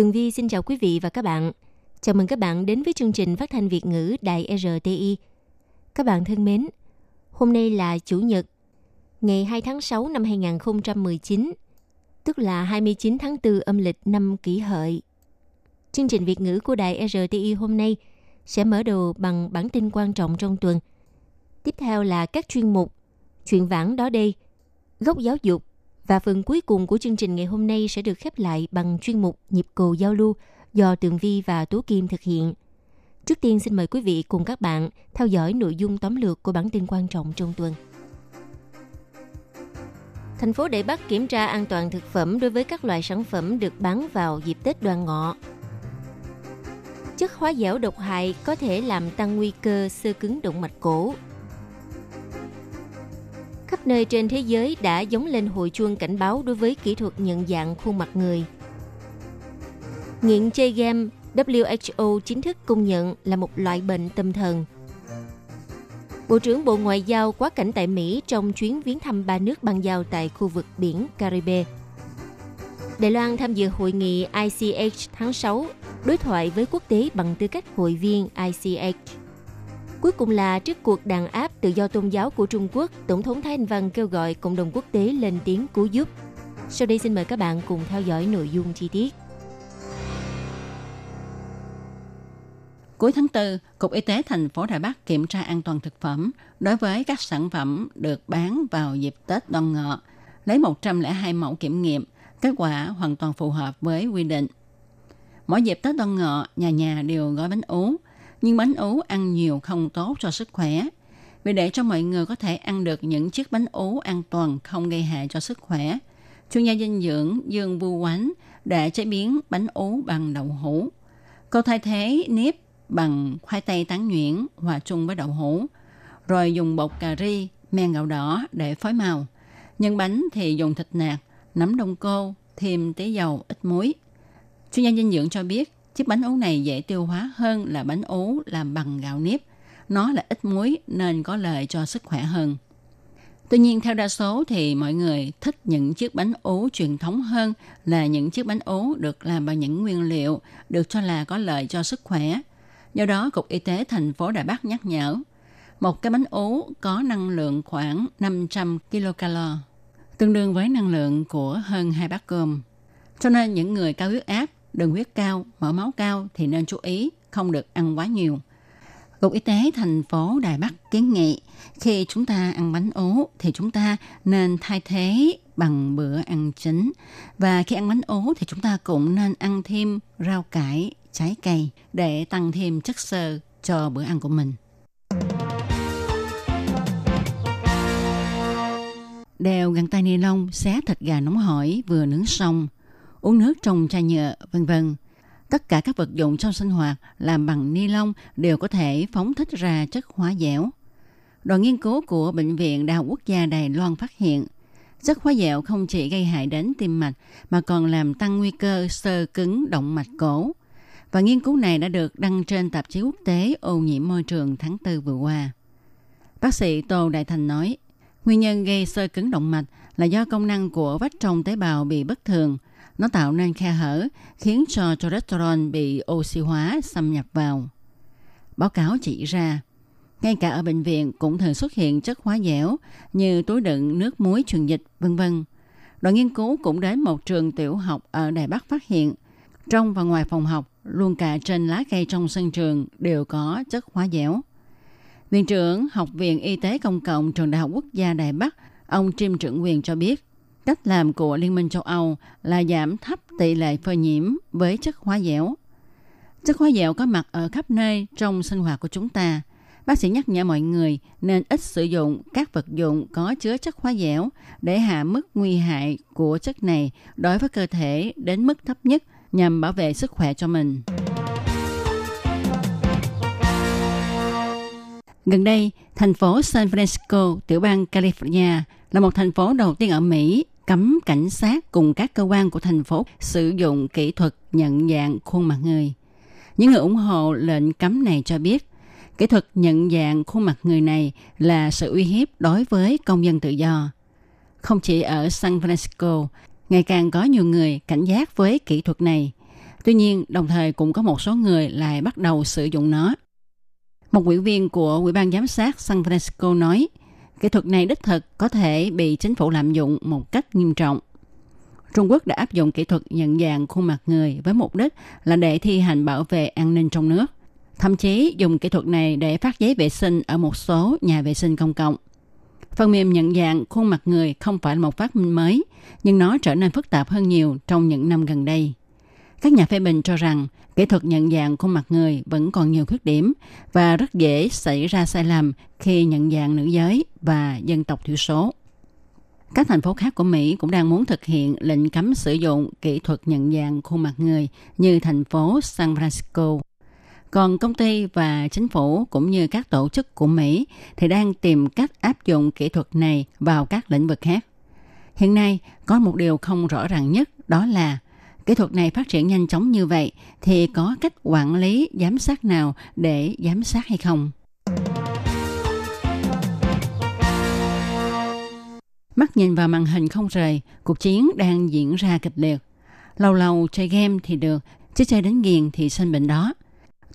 Tường Vi xin chào quý vị và các bạn. Chào mừng các bạn đến với chương trình phát thanh Việt ngữ Đài RTI. Các bạn thân mến, hôm nay là Chủ nhật, ngày 2 tháng 6 năm 2019, tức là 29 tháng 4 âm lịch năm kỷ hợi. Chương trình Việt ngữ của Đài RTI hôm nay sẽ mở đầu bằng bản tin quan trọng trong tuần. Tiếp theo là các chuyên mục Chuyện vãng đó đây, Góc giáo dục và phần cuối cùng của chương trình ngày hôm nay sẽ được khép lại bằng chuyên mục Nhịp cầu giao lưu do Tường Vi và Tú Kim thực hiện. Trước tiên, xin mời quý vị cùng các bạn theo dõi nội dung tóm lược của bản tin quan trọng trong tuần. Thành phố Đại Bắc kiểm tra an toàn thực phẩm đối với các loại sản phẩm được bán vào dịp Tết Đoan Ngọ. Chất hóa dẻo độc hại có thể làm tăng nguy cơ sơ cứng động mạch cổ. Khắp nơi trên thế giới đã giống lên hồi chuông cảnh báo đối với kỹ thuật nhận dạng khuôn mặt người. Nghiện chơi game WHO chính thức công nhận là một loại bệnh tâm thần. Bộ trưởng Bộ Ngoại giao quá cảnh tại Mỹ trong chuyến viếng thăm ba nước băng giao tại khu vực biển Caribe. Đài Loan tham dự hội nghị ICH tháng 6, đối thoại với quốc tế bằng tư cách hội viên ICH. Cuối cùng là trước cuộc đàn áp tự do tôn giáo của Trung Quốc, Tổng thống Thái Anh Văn kêu gọi cộng đồng quốc tế lên tiếng cứu giúp. Sau đây xin mời các bạn cùng theo dõi nội dung chi tiết. Cuối tháng 4, Cục Y tế thành phố đài Bắc kiểm tra an toàn thực phẩm đối với các sản phẩm được bán vào dịp Tết Đoan Ngọ, lấy 102 mẫu kiểm nghiệm, kết quả hoàn toàn phù hợp với quy định. Mỗi dịp Tết Đoan Ngọ, nhà nhà đều gói bánh ú, nhưng bánh ú ăn nhiều không tốt cho sức khỏe. Vì để cho mọi người có thể ăn được những chiếc bánh ú an toàn không gây hại cho sức khỏe, chuyên gia dinh dưỡng Dương Vu Quánh đã chế biến bánh ú bằng đậu hũ. Cô thay thế nếp bằng khoai tây tán nhuyễn hòa chung với đậu hũ, rồi dùng bột cà ri, men gạo đỏ để phối màu. Nhân bánh thì dùng thịt nạc, nấm đông cô, thêm tí dầu, ít muối. Chuyên gia dinh dưỡng cho biết, chiếc bánh ú này dễ tiêu hóa hơn là bánh ú làm bằng gạo nếp. Nó là ít muối nên có lợi cho sức khỏe hơn. Tuy nhiên, theo đa số thì mọi người thích những chiếc bánh ố truyền thống hơn là những chiếc bánh ố được làm bằng những nguyên liệu được cho là có lợi cho sức khỏe. Do đó, Cục Y tế thành phố Đà Bắc nhắc nhở, một cái bánh ố có năng lượng khoảng 500 kilocalo, tương đương với năng lượng của hơn hai bát cơm. Cho nên những người cao huyết áp, đường huyết cao, mỡ máu cao thì nên chú ý không được ăn quá nhiều. Cục Y tế thành phố Đài Bắc kiến nghị khi chúng ta ăn bánh ố thì chúng ta nên thay thế bằng bữa ăn chính. Và khi ăn bánh ố thì chúng ta cũng nên ăn thêm rau cải, trái cây để tăng thêm chất xơ cho bữa ăn của mình. Đeo găng tay ni lông, xé thịt gà nóng hổi vừa nướng xong, uống nước trong chai nhựa, vân vân. Tất cả các vật dụng trong sinh hoạt làm bằng ni lông đều có thể phóng thích ra chất hóa dẻo. Đoàn nghiên cứu của Bệnh viện Đại học Quốc gia Đài Loan phát hiện, chất hóa dẻo không chỉ gây hại đến tim mạch mà còn làm tăng nguy cơ sơ cứng động mạch cổ. Và nghiên cứu này đã được đăng trên tạp chí quốc tế ô nhiễm môi trường tháng 4 vừa qua. Bác sĩ Tô Đại Thành nói, nguyên nhân gây sơ cứng động mạch là do công năng của vách trong tế bào bị bất thường. Nó tạo nên khe hở, khiến cho cholesterol bị oxy hóa xâm nhập vào. Báo cáo chỉ ra, ngay cả ở bệnh viện cũng thường xuất hiện chất hóa dẻo như túi đựng nước muối truyền dịch, vân vân. Đoàn nghiên cứu cũng đến một trường tiểu học ở Đài Bắc phát hiện, trong và ngoài phòng học, luôn cả trên lá cây trong sân trường đều có chất hóa dẻo. Viện trưởng Học viện Y tế Công cộng Trường Đại học Quốc gia Đài Bắc, ông Trim Trưởng Quyền cho biết, cách làm của Liên minh châu Âu là giảm thấp tỷ lệ phơi nhiễm với chất hóa dẻo. Chất hóa dẻo có mặt ở khắp nơi trong sinh hoạt của chúng ta. Bác sĩ nhắc nhở mọi người nên ít sử dụng các vật dụng có chứa chất hóa dẻo để hạ mức nguy hại của chất này đối với cơ thể đến mức thấp nhất nhằm bảo vệ sức khỏe cho mình. Gần đây, thành phố San Francisco, tiểu bang California, là một thành phố đầu tiên ở Mỹ cấm cảnh sát cùng các cơ quan của thành phố sử dụng kỹ thuật nhận dạng khuôn mặt người. Những người ủng hộ lệnh cấm này cho biết, kỹ thuật nhận dạng khuôn mặt người này là sự uy hiếp đối với công dân tự do. Không chỉ ở San Francisco, ngày càng có nhiều người cảnh giác với kỹ thuật này. Tuy nhiên, đồng thời cũng có một số người lại bắt đầu sử dụng nó. Một ủy viên của Ủy ban Giám sát San Francisco nói, kỹ thuật này đích thực có thể bị chính phủ lạm dụng một cách nghiêm trọng. Trung Quốc đã áp dụng kỹ thuật nhận dạng khuôn mặt người với mục đích là để thi hành bảo vệ an ninh trong nước. Thậm chí dùng kỹ thuật này để phát giấy vệ sinh ở một số nhà vệ sinh công cộng. Phần mềm nhận dạng khuôn mặt người không phải là một phát minh mới, nhưng nó trở nên phức tạp hơn nhiều trong những năm gần đây. Các nhà phê bình cho rằng kỹ thuật nhận dạng khuôn mặt người vẫn còn nhiều khuyết điểm và rất dễ xảy ra sai lầm khi nhận dạng nữ giới và dân tộc thiểu số. Các thành phố khác của Mỹ cũng đang muốn thực hiện lệnh cấm sử dụng kỹ thuật nhận dạng khuôn mặt người như thành phố San Francisco. Còn công ty và chính phủ cũng như các tổ chức của Mỹ thì đang tìm cách áp dụng kỹ thuật này vào các lĩnh vực khác. Hiện nay có một điều không rõ ràng nhất, đó là kỹ thuật này phát triển nhanh chóng như vậy thì có cách quản lý giám sát nào để giám sát hay không? Mắt nhìn vào màn hình không rời, cuộc chiến đang diễn ra kịch liệt. Lâu lâu chơi game thì được, chứ chơi đến nghiền thì sinh bệnh đó.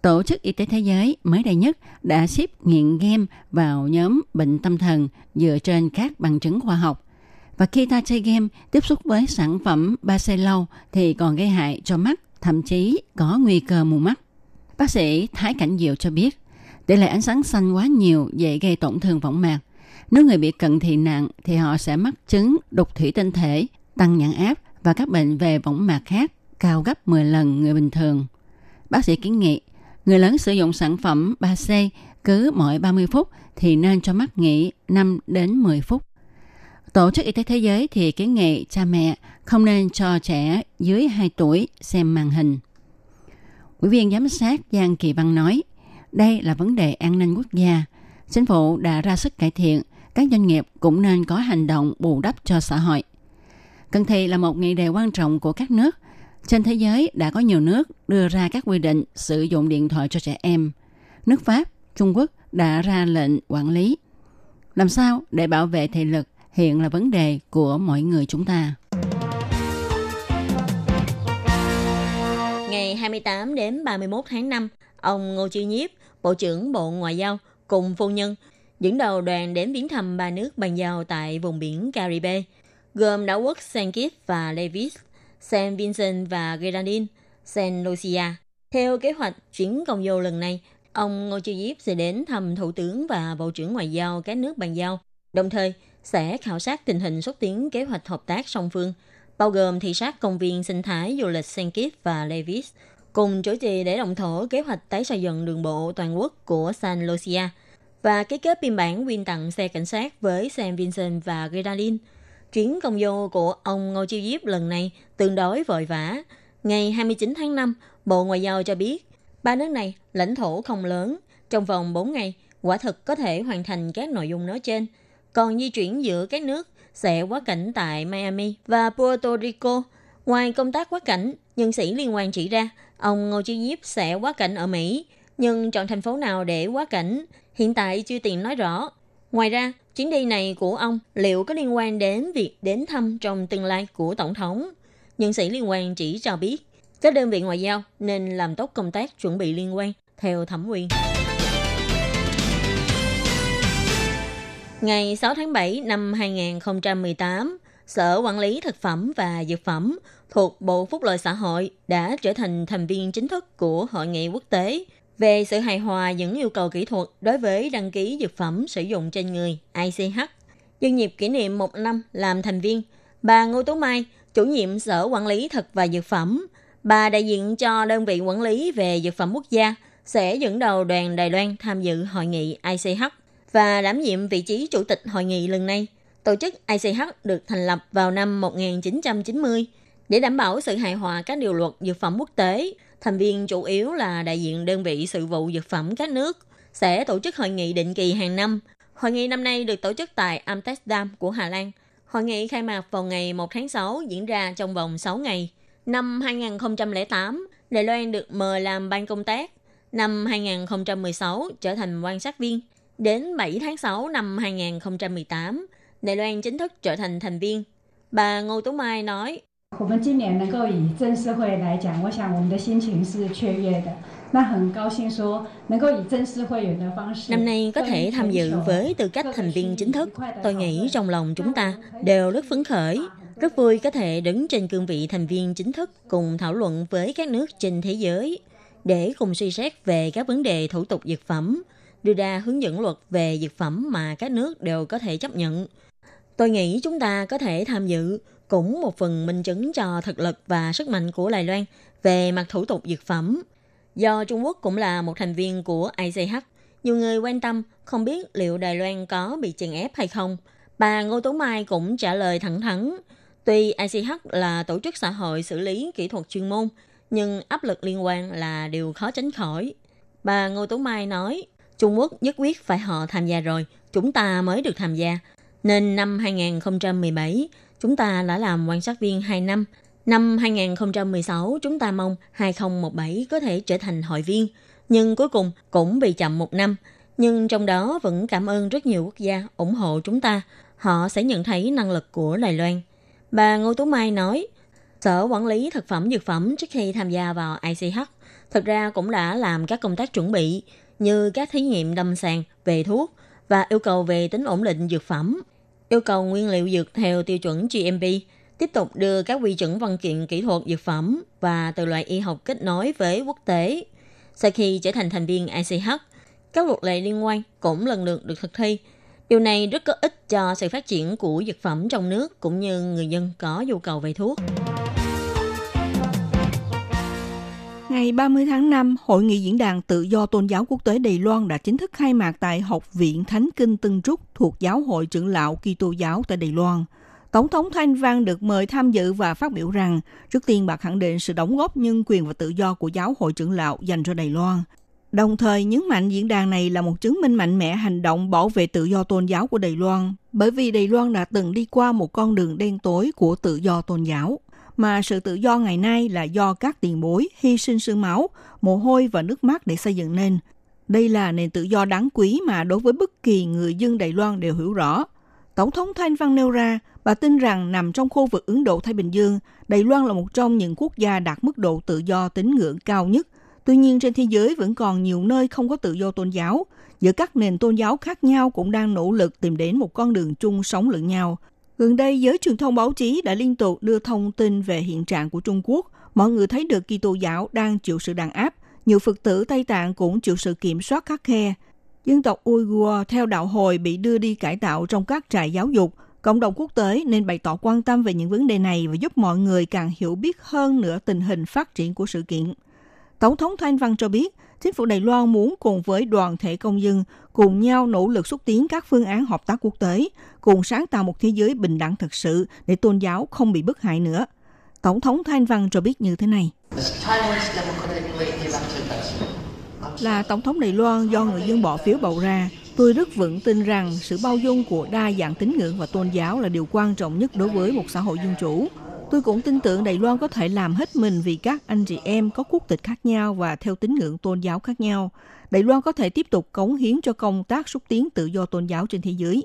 Tổ chức Y tế Thế giới mới đây nhất đã xếp nghiện game vào nhóm bệnh tâm thần dựa trên các bằng chứng khoa học. Và khi ta chơi game, tiếp xúc với sản phẩm ba xe lâu thì còn gây hại cho mắt, thậm chí có nguy cơ mù mắt. Bác sĩ Thái Cảnh Diệu cho biết, tỷ lệ ánh sáng xanh quá nhiều dễ gây tổn thương võng mạc. Nếu người bị cận thị nặng thì họ sẽ mắc chứng đục thủy tinh thể, tăng nhãn áp và các bệnh về võng mạc khác cao gấp 10 lần người bình thường. Bác sĩ kiến nghị, người lớn sử dụng sản phẩm 3C cứ mỗi 30 phút thì nên cho mắt nghỉ 5 đến 10 phút. Tổ chức Y tế Thế giới thì kiến nghị cha mẹ không nên cho trẻ dưới 2 tuổi xem màn hình. Ủy viên giám sát Giang Kỳ Văn nói, đây là vấn đề an ninh quốc gia. Chính phủ đã ra sức cải thiện, các doanh nghiệp cũng nên có hành động bù đắp cho xã hội. Cần thị là một nghị đề quan trọng của các nước. Trên thế giới đã có nhiều nước đưa ra các quy định sử dụng điện thoại cho trẻ em. Nước Pháp, Trung Quốc đã ra lệnh quản lý. Làm sao để bảo vệ thị lực hiện là vấn đề của mọi người chúng ta. Ngày 28 đến 31 tháng 5, ông Ngô Chi Nhiếp, Bộ trưởng Bộ Ngoại giao cùng phu nhân dẫn đầu đoàn đến viếng thăm ba nước bàn giao tại vùng biển Caribe, gồm đảo quốc Saint Kitts và Nevis, Saint Vincent và Grenadines, Saint Lucia. Theo kế hoạch chuyến công du lần này, ông Ngô Chi Diếp sẽ đến thăm Thủ tướng và Bộ trưởng Ngoại giao các nước bàn giao, đồng thời sẽ khảo sát tình hình xúc tiến kế hoạch hợp tác song phương, bao gồm thị sát công viên sinh thái du lịch Saint Kitts và Levis, cùng chủ trì để đồng thổ kế hoạch tái xây dựng đường bộ toàn quốc của San Lucia và ký kết biên bản quyên tặng xe cảnh sát với Sam Vincent và Grenadines. Chuyến công du của ông Ngô Chiêu Diếp lần này tương đối vội vã. Ngày 29 tháng 5, Bộ Ngoại giao cho biết, ba nước này lãnh thổ không lớn, trong vòng 4 ngày, quả thực có thể hoàn thành các nội dung nói trên – còn di chuyển giữa các nước sẽ quá cảnh tại Miami và Puerto Rico. Ngoài công tác quá cảnh, nhân sĩ liên quan chỉ ra ông Ngô Chí Diếp sẽ quá cảnh ở Mỹ, nhưng chọn thành phố nào để quá cảnh hiện tại chưa tiện nói rõ. Ngoài ra, chuyến đi này của ông liệu có liên quan đến việc đến thăm trong tương lai của Tổng thống? Nhân sĩ liên quan chỉ cho biết, các đơn vị ngoại giao nên làm tốt công tác chuẩn bị liên quan theo thẩm quyền. Ngày 6 tháng 7 năm 2018, Sở Quản lý Thực phẩm và Dược phẩm thuộc Bộ Phúc lợi Xã hội đã trở thành thành viên chính thức của Hội nghị quốc tế về sự hài hòa những yêu cầu kỹ thuật đối với đăng ký dược phẩm sử dụng trên người ICH. Nhân nghiệp kỷ niệm một năm làm thành viên, bà Ngô Tú Mai, chủ nhiệm Sở Quản lý Thực và Dược phẩm, bà đại diện cho đơn vị quản lý về dược phẩm quốc gia, sẽ dẫn đầu đoàn Đài Loan tham dự hội nghị ICH và đảm nhiệm vị trí chủ tịch hội nghị lần này. Tổ chức ICH được thành lập vào năm 1990 để đảm bảo sự hài hòa các điều luật dược phẩm quốc tế. Thành viên chủ yếu là đại diện đơn vị sự vụ dược phẩm các nước sẽ tổ chức hội nghị định kỳ hàng năm. Hội nghị năm nay được tổ chức tại Amsterdam của Hà Lan. Hội nghị khai mạc vào ngày 1 tháng 6 diễn ra trong vòng 6 ngày. Năm 2008, Đài Loan được mời làm ban công tác. Năm 2016 trở thành quan sát viên. Đến 7 tháng 6 năm 2018, Đài Loan chính thức trở thành thành viên. Bà Ngô Tú Mai nói, Năm nay có thể tham dự với tư cách thành viên chính thức, tôi nghĩ trong lòng chúng ta đều rất phấn khởi, rất vui có thể đứng trên cương vị thành viên chính thức cùng thảo luận với các nước trên thế giới để cùng suy xét về các vấn đề thủ tục dược phẩm, đưa ra hướng dẫn luật về dược phẩm mà các nước đều có thể chấp nhận. Tôi nghĩ chúng ta có thể tham dự cũng một phần minh chứng cho thực lực và sức mạnh của Đài Loan về mặt thủ tục dược phẩm. Do Trung Quốc cũng là một thành viên của ICH, nhiều người quan tâm không biết liệu Đài Loan có bị chèn ép hay không. Bà Ngô Tú Mai cũng trả lời thẳng thắn. Tuy ICH là tổ chức xã hội xử lý kỹ thuật chuyên môn, nhưng áp lực liên quan là điều khó tránh khỏi. Bà Ngô Tú Mai nói, Trung Quốc nhất quyết phải họ tham gia rồi, chúng ta mới được tham gia. Nên năm 2017, chúng ta đã làm quan sát viên 2 năm. Năm 2016, chúng ta mong 2017 có thể trở thành hội viên. Nhưng cuối cùng cũng bị chậm một năm. Nhưng trong đó vẫn cảm ơn rất nhiều quốc gia ủng hộ chúng ta. Họ sẽ nhận thấy năng lực của Đài Loan. Bà Ngô Tú Mai nói, Sở Quản lý Thực phẩm Dược phẩm trước khi tham gia vào ICH thực ra cũng đã làm các công tác chuẩn bị như các thí nghiệm lâm sàng về thuốc và yêu cầu về tính ổn định dược phẩm, yêu cầu nguyên liệu dược theo tiêu chuẩn GMP, tiếp tục đưa các quy chuẩn văn kiện kỹ thuật dược phẩm và từ loại y học kết nối với quốc tế. Sau khi trở thành thành viên ICH, các luật lệ liên quan cũng lần lượt được thực thi. Điều này rất có ích cho sự phát triển của dược phẩm trong nước cũng như người dân có nhu cầu về thuốc. Ngày 30 tháng 5, Hội nghị diễn đàn tự do tôn giáo quốc tế Đài Loan đã chính thức khai mạc tại Học viện Thánh Kinh Tân Trúc thuộc Giáo hội trưởng lão Kitô giáo tại Đài Loan. Tổng thống Thanh Văn được mời tham dự và phát biểu rằng, trước tiên bà khẳng định sự đóng góp nhân quyền và tự do của giáo hội trưởng lão dành cho Đài Loan. Đồng thời nhấn mạnh diễn đàn này là một chứng minh mạnh mẽ hành động bảo vệ tự do tôn giáo của Đài Loan, bởi vì Đài Loan đã từng đi qua một con đường đen tối của tự do tôn giáo mà sự tự do ngày nay là do các tiền bối hy sinh xương máu, mồ hôi và nước mắt để xây dựng nên. Đây là nền tự do đáng quý mà đối với bất kỳ người dân Đài Loan đều hiểu rõ. Tổng thống Thanh Văn nêu ra, bà tin rằng nằm trong khu vực Ấn Độ-Thái Bình Dương, Đài Loan là một trong những quốc gia đạt mức độ tự do tín ngưỡng cao nhất. Tuy nhiên trên thế giới vẫn còn nhiều nơi không có tự do tôn giáo. Giữa các nền tôn giáo khác nhau cũng đang nỗ lực tìm đến một con đường chung sống lẫn nhau, Gần đây, giới truyền thông báo chí đã liên tục đưa thông tin về hiện trạng của Trung Quốc. Mọi người thấy được Kitô giáo đang chịu sự đàn áp. Nhiều Phật tử Tây Tạng cũng chịu sự kiểm soát khắc khe. Dân tộc Uyghur theo đạo hồi bị đưa đi cải tạo trong các trại giáo dục. Cộng đồng quốc tế nên bày tỏ quan tâm về những vấn đề này và giúp mọi người càng hiểu biết hơn nữa tình hình phát triển của sự kiện. Tổng thống Thanh Văn cho biết, chính phủ Đài Loan muốn cùng với đoàn thể công dân cùng nhau nỗ lực xúc tiến các phương án hợp tác quốc tế, cùng sáng tạo một thế giới bình đẳng thực sự để tôn giáo không bị bức hại nữa. Tổng thống Thanh Văn cho biết như thế này. Là Tổng thống Đài Loan do người dân bỏ phiếu bầu ra, tôi rất vững tin rằng sự bao dung của đa dạng tín ngưỡng và tôn giáo là điều quan trọng nhất đối với một xã hội dân chủ. Tôi cũng tin tưởng Đài Loan có thể làm hết mình vì các anh chị em có quốc tịch khác nhau và theo tín ngưỡng tôn giáo khác nhau. Đài Loan có thể tiếp tục cống hiến cho công tác xúc tiến tự do tôn giáo trên thế giới.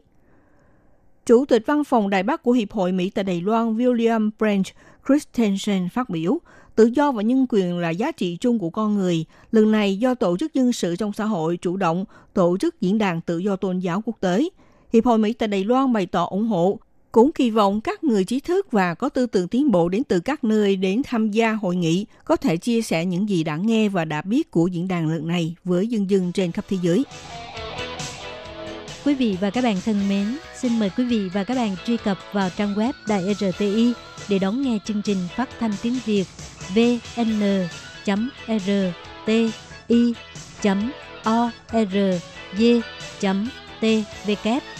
Chủ tịch văn phòng Đài Bắc của Hiệp hội Mỹ tại Đài Loan William Branch Christensen phát biểu, tự do và nhân quyền là giá trị chung của con người. Lần này do Tổ chức Dân sự trong xã hội chủ động tổ chức diễn đàn tự do tôn giáo quốc tế. Hiệp hội Mỹ tại Đài Loan bày tỏ ủng hộ cũng kỳ vọng các người trí thức và có tư tưởng tiến bộ đến từ các nơi đến tham gia hội nghị có thể chia sẻ những gì đã nghe và đã biết của diễn đàn lần này với dân dân trên khắp thế giới. Quý vị và các bạn thân mến, xin mời quý vị và các bạn truy cập vào trang web Đài RTI để đón nghe chương trình phát thanh tiếng Việt vn.rti tvk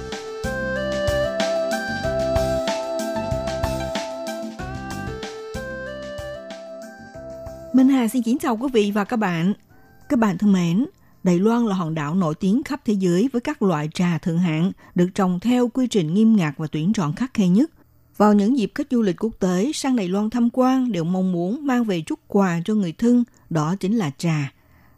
Xin kính chào quý vị và các bạn. Các bạn thân mến, Đài Loan là hòn đảo nổi tiếng khắp thế giới với các loại trà thượng hạng được trồng theo quy trình nghiêm ngặt và tuyển chọn khắc khe nhất. Vào những dịp khách du lịch quốc tế sang Đài Loan tham quan đều mong muốn mang về chút quà cho người thân, đó chính là trà.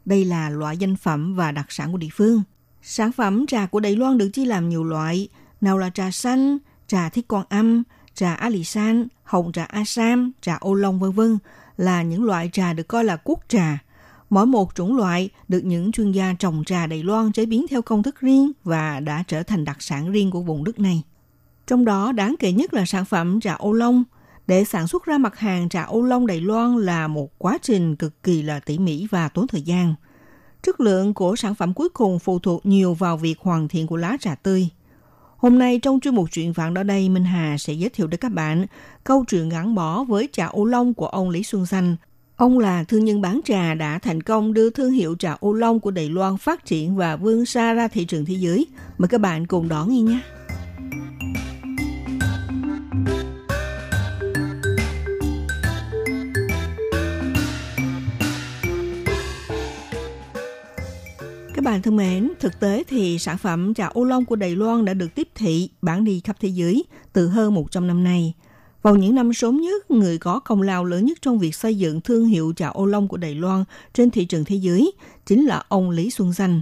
Đây là loại danh phẩm và đặc sản của địa phương. Sản phẩm trà của Đài Loan được chia làm nhiều loại, nào là trà xanh, trà thiết con âm, trà Alisan, hồng trà asam, trà ô long vân vân là những loại trà được coi là quốc trà. Mỗi một chủng loại được những chuyên gia trồng trà Đài Loan chế biến theo công thức riêng và đã trở thành đặc sản riêng của vùng đất này. Trong đó, đáng kể nhất là sản phẩm trà ô long. Để sản xuất ra mặt hàng trà ô long Đài Loan là một quá trình cực kỳ là tỉ mỉ và tốn thời gian. Chất lượng của sản phẩm cuối cùng phụ thuộc nhiều vào việc hoàn thiện của lá trà tươi – Hôm nay trong chuyên mục chuyện vạn đó đây, Minh Hà sẽ giới thiệu đến các bạn câu chuyện gắn bó với trà ô long của ông Lý Xuân Xanh. Ông là thương nhân bán trà đã thành công đưa thương hiệu trà ô long của Đài Loan phát triển và vươn xa ra thị trường thế giới. Mời các bạn cùng đón nghe nhé. Các bạn thân mến, thực tế thì sản phẩm trà ô long của Đài Loan đã được tiếp thị bán đi khắp thế giới từ hơn 100 năm nay. Vào những năm sớm nhất, người có công lao lớn nhất trong việc xây dựng thương hiệu trà ô long của Đài Loan trên thị trường thế giới chính là ông Lý Xuân Danh.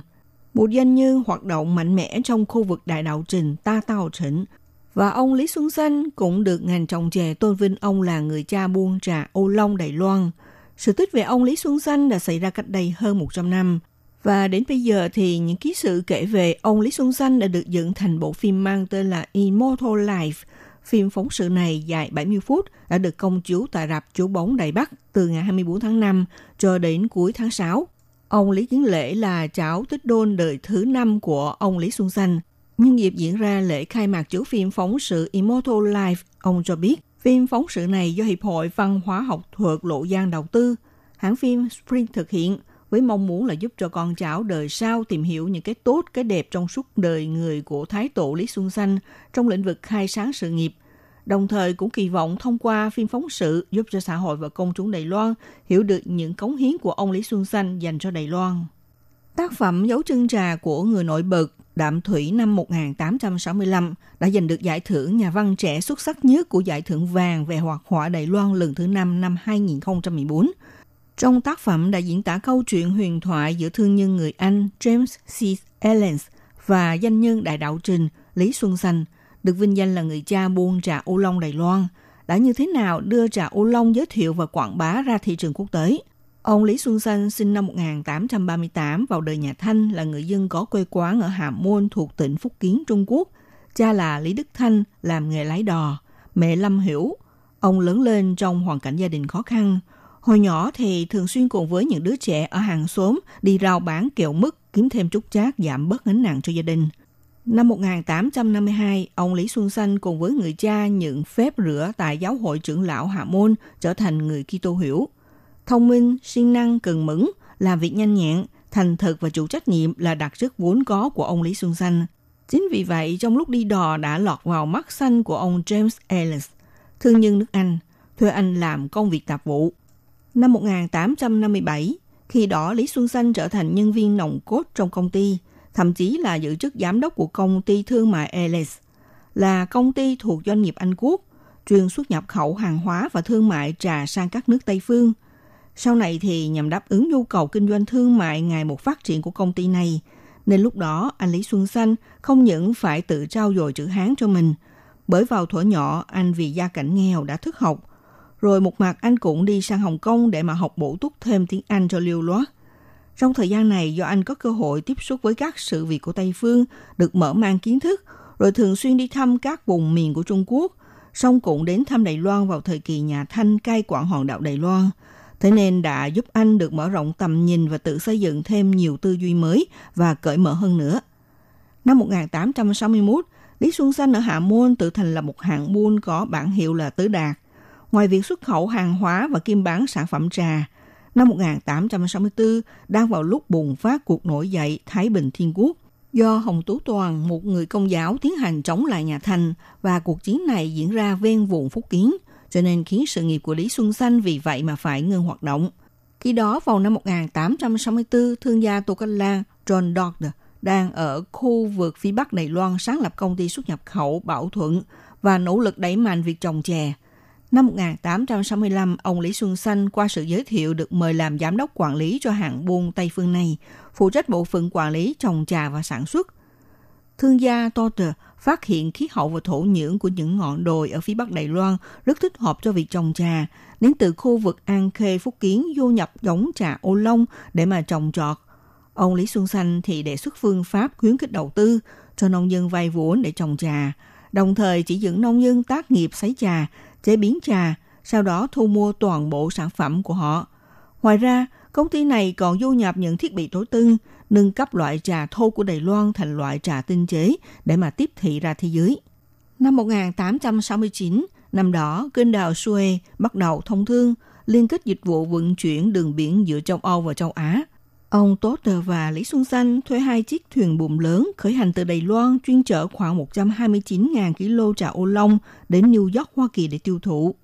Một doanh nhân hoạt động mạnh mẽ trong khu vực đại đạo trình Ta Tao Trịnh và ông Lý Xuân Danh cũng được ngành trồng chè tôn vinh ông là người cha buôn trà ô long Đài Loan. Sự tích về ông Lý Xuân Danh đã xảy ra cách đây hơn 100 năm. Và đến bây giờ thì những ký sự kể về ông Lý Xuân Danh đã được dựng thành bộ phim mang tên là Immortal Life. Phim phóng sự này dài 70 phút đã được công chiếu tại rạp chiếu bóng Đài Bắc từ ngày 24 tháng 5 cho đến cuối tháng 6. Ông Lý Kiến Lễ là cháu tích đôn đời thứ năm của ông Lý Xuân Danh. Nhân dịp diễn ra lễ khai mạc chiếu phim phóng sự Immortal Life, ông cho biết phim phóng sự này do Hiệp hội Văn hóa học thuật Lộ Giang đầu tư. Hãng phim Spring thực hiện – với mong muốn là giúp cho con cháu đời sau tìm hiểu những cái tốt, cái đẹp trong suốt đời người của Thái Tổ Lý Xuân Xanh trong lĩnh vực khai sáng sự nghiệp. Đồng thời cũng kỳ vọng thông qua phim phóng sự giúp cho xã hội và công chúng Đài Loan hiểu được những cống hiến của ông Lý Xuân Xanh dành cho Đài Loan. Tác phẩm Dấu chân trà của người nổi bật Đạm Thủy năm 1865 đã giành được giải thưởng nhà văn trẻ xuất sắc nhất của giải thưởng vàng về hoạt họa Đài Loan lần thứ năm năm 2014 trong tác phẩm đã diễn tả câu chuyện huyền thoại giữa thương nhân người Anh James C. Ellens và danh nhân đại đạo trình Lý Xuân Sành được vinh danh là người cha buôn trà ô long Đài Loan, đã như thế nào đưa trà ô long giới thiệu và quảng bá ra thị trường quốc tế. Ông Lý Xuân Sanh sinh năm 1838 vào đời nhà Thanh là người dân có quê quán ở Hà Môn thuộc tỉnh Phúc Kiến, Trung Quốc. Cha là Lý Đức Thanh làm nghề lái đò, mẹ Lâm Hiểu. Ông lớn lên trong hoàn cảnh gia đình khó khăn, Hồi nhỏ thì thường xuyên cùng với những đứa trẻ ở hàng xóm đi rao bán kẹo mứt kiếm thêm chút chát giảm bớt gánh nặng cho gia đình. Năm 1852, ông Lý Xuân Xanh cùng với người cha nhận phép rửa tại giáo hội trưởng lão Hạ Môn trở thành người Kitô hiểu. Thông minh, siêng năng, cần mẫn, làm việc nhanh nhẹn, thành thực và chủ trách nhiệm là đặc chất vốn có của ông Lý Xuân Xanh. Chính vì vậy, trong lúc đi đò đã lọt vào mắt xanh của ông James Ellis, thương nhân nước Anh – thuê anh làm công việc tạp vụ. Năm 1857, khi đó Lý Xuân Xanh trở thành nhân viên nòng cốt trong công ty, thậm chí là giữ chức giám đốc của công ty thương mại Ellis, là công ty thuộc doanh nghiệp Anh Quốc, chuyên xuất nhập khẩu hàng hóa và thương mại trà sang các nước Tây Phương. Sau này thì nhằm đáp ứng nhu cầu kinh doanh thương mại ngày một phát triển của công ty này, nên lúc đó anh Lý Xuân Xanh không những phải tự trao dồi chữ Hán cho mình, bởi vào thuở nhỏ anh vì gia cảnh nghèo đã thức học, rồi một mặt anh cũng đi sang Hồng Kông để mà học bổ túc thêm tiếng Anh cho lưu loát. Trong thời gian này do anh có cơ hội tiếp xúc với các sự việc của Tây Phương, được mở mang kiến thức, rồi thường xuyên đi thăm các vùng miền của Trung Quốc, song cũng đến thăm Đài Loan vào thời kỳ nhà Thanh cai quản hòn đảo Đài Loan. Thế nên đã giúp anh được mở rộng tầm nhìn và tự xây dựng thêm nhiều tư duy mới và cởi mở hơn nữa. Năm 1861, Lý Xuân Xanh ở Hạ Môn tự thành lập một hạng buôn có bản hiệu là Tứ Đạt. Ngoài việc xuất khẩu hàng hóa và kim bán sản phẩm trà, năm 1864 đang vào lúc bùng phát cuộc nổi dậy Thái Bình Thiên Quốc do Hồng Tú Toàn, một người công giáo tiến hành chống lại nhà Thanh và cuộc chiến này diễn ra ven vùng Phúc Kiến, cho nên khiến sự nghiệp của Lý Xuân Xanh vì vậy mà phải ngừng hoạt động. Khi đó vào năm 1864, thương gia Tô Canh Lan John Dodd đang ở khu vực phía Bắc Đài Loan sáng lập công ty xuất nhập khẩu Bảo Thuận và nỗ lực đẩy mạnh việc trồng chè. Năm 1865, ông Lý Xuân Xanh qua sự giới thiệu được mời làm giám đốc quản lý cho hạng buôn Tây Phương này, phụ trách bộ phận quản lý trồng trà và sản xuất. Thương gia Totter phát hiện khí hậu và thổ nhưỡng của những ngọn đồi ở phía Bắc Đài Loan rất thích hợp cho việc trồng trà, đến từ khu vực An Khê Phúc Kiến du nhập giống trà ô long để mà trồng trọt. Ông Lý Xuân Xanh thì đề xuất phương pháp khuyến khích đầu tư cho nông dân vay vốn để trồng trà, đồng thời chỉ dẫn nông dân tác nghiệp sấy trà, chế biến trà, sau đó thu mua toàn bộ sản phẩm của họ. Ngoài ra, công ty này còn du nhập những thiết bị tối tân, nâng cấp loại trà thô của Đài Loan thành loại trà tinh chế để mà tiếp thị ra thế giới. Năm 1869, năm đó, kênh đào Suez bắt đầu thông thương, liên kết dịch vụ vận chuyển đường biển giữa châu Âu và châu Á. Ông Totter và Lý Xuân Xanh thuê hai chiếc thuyền buồm lớn khởi hành từ Đài Loan chuyên chở khoảng 129.000 kg trà ô long đến New York, Hoa Kỳ để tiêu thụ.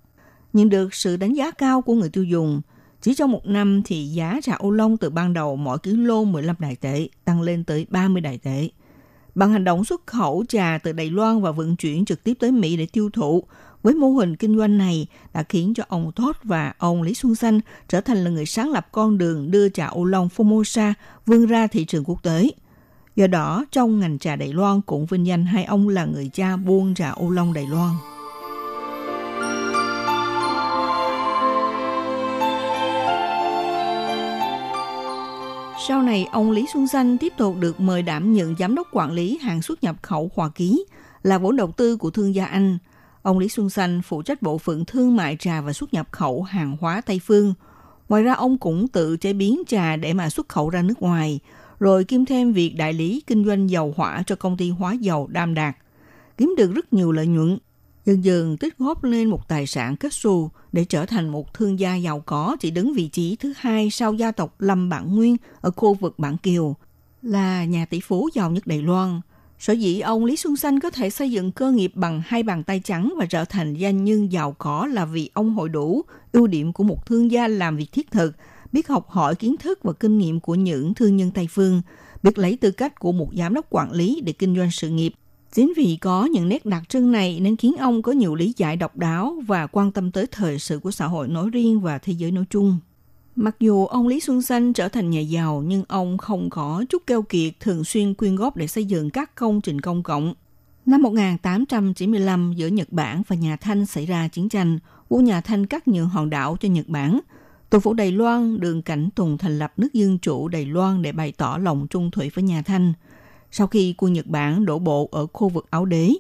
Nhận được sự đánh giá cao của người tiêu dùng, chỉ trong một năm thì giá trà ô long từ ban đầu mỗi kg 15 đại tệ tăng lên tới 30 đại tệ. Bằng hành động xuất khẩu trà từ Đài Loan và vận chuyển trực tiếp tới Mỹ để tiêu thụ, với mô hình kinh doanh này đã khiến cho ông Todd và ông Lý Xuân Xanh trở thành là người sáng lập con đường đưa trà ô long Formosa vươn ra thị trường quốc tế. Do đó, trong ngành trà Đài Loan cũng vinh danh hai ông là người cha buôn trà ô long Đài Loan. Sau này, ông Lý Xuân Xanh tiếp tục được mời đảm nhận giám đốc quản lý hàng xuất nhập khẩu Hoa Ký, là vốn đầu tư của thương gia Anh. Ông Lý Xuân Xanh phụ trách bộ phận thương mại trà và xuất nhập khẩu hàng hóa Tây Phương. Ngoài ra, ông cũng tự chế biến trà để mà xuất khẩu ra nước ngoài, rồi kiêm thêm việc đại lý kinh doanh dầu hỏa cho công ty hóa dầu Đam Đạt. Kiếm được rất nhiều lợi nhuận, dần dần tích góp lên một tài sản kết xù để trở thành một thương gia giàu có chỉ đứng vị trí thứ hai sau gia tộc Lâm Bản Nguyên ở khu vực Bản Kiều, là nhà tỷ phú giàu nhất Đài Loan. Sở dĩ ông Lý Xuân Xanh có thể xây dựng cơ nghiệp bằng hai bàn tay trắng và trở thành doanh nhân giàu có là vì ông hội đủ ưu điểm của một thương gia làm việc thiết thực, biết học hỏi kiến thức và kinh nghiệm của những thương nhân Tây Phương, biết lấy tư cách của một giám đốc quản lý để kinh doanh sự nghiệp. Chính vì có những nét đặc trưng này nên khiến ông có nhiều lý giải độc đáo và quan tâm tới thời sự của xã hội nói riêng và thế giới nói chung. Mặc dù ông Lý Xuân Xanh trở thành nhà giàu nhưng ông không có chút keo kiệt thường xuyên quyên góp để xây dựng các công trình công cộng. Năm 1895 giữa Nhật Bản và nhà Thanh xảy ra chiến tranh, vua nhà Thanh cắt nhượng hòn đảo cho Nhật Bản. Tổ phủ Đài Loan đường Cảnh Tùng thành lập nước dân chủ Đài Loan để bày tỏ lòng trung thủy với nhà Thanh. Sau khi quân Nhật Bản đổ bộ ở khu vực Áo Đế,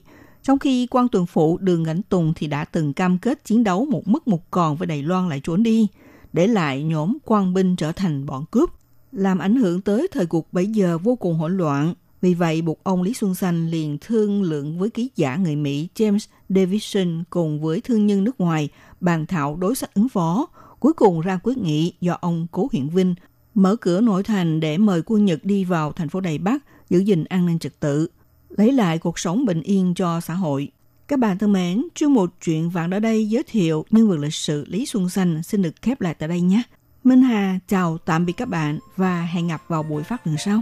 trong khi quan tuần phủ đường Cảnh Tùng thì đã từng cam kết chiến đấu một mức một còn với Đài Loan lại trốn đi – để lại nhóm quan binh trở thành bọn cướp, làm ảnh hưởng tới thời cuộc bấy giờ vô cùng hỗn loạn. Vì vậy, buộc ông Lý Xuân Xanh liền thương lượng với ký giả người Mỹ James Davison cùng với thương nhân nước ngoài bàn thảo đối sách ứng phó. Cuối cùng ra quyết nghị do ông Cố Hiện Vinh mở cửa nội thành để mời quân Nhật đi vào thành phố Đài Bắc giữ gìn an ninh trật tự, lấy lại cuộc sống bình yên cho xã hội. Các bạn thân mến, chương một chuyện vạn ở đây giới thiệu nhân vật lịch sử Lý Xuân Xanh xin được khép lại tại đây nhé. Minh Hà chào tạm biệt các bạn và hẹn gặp vào buổi phát lần sau.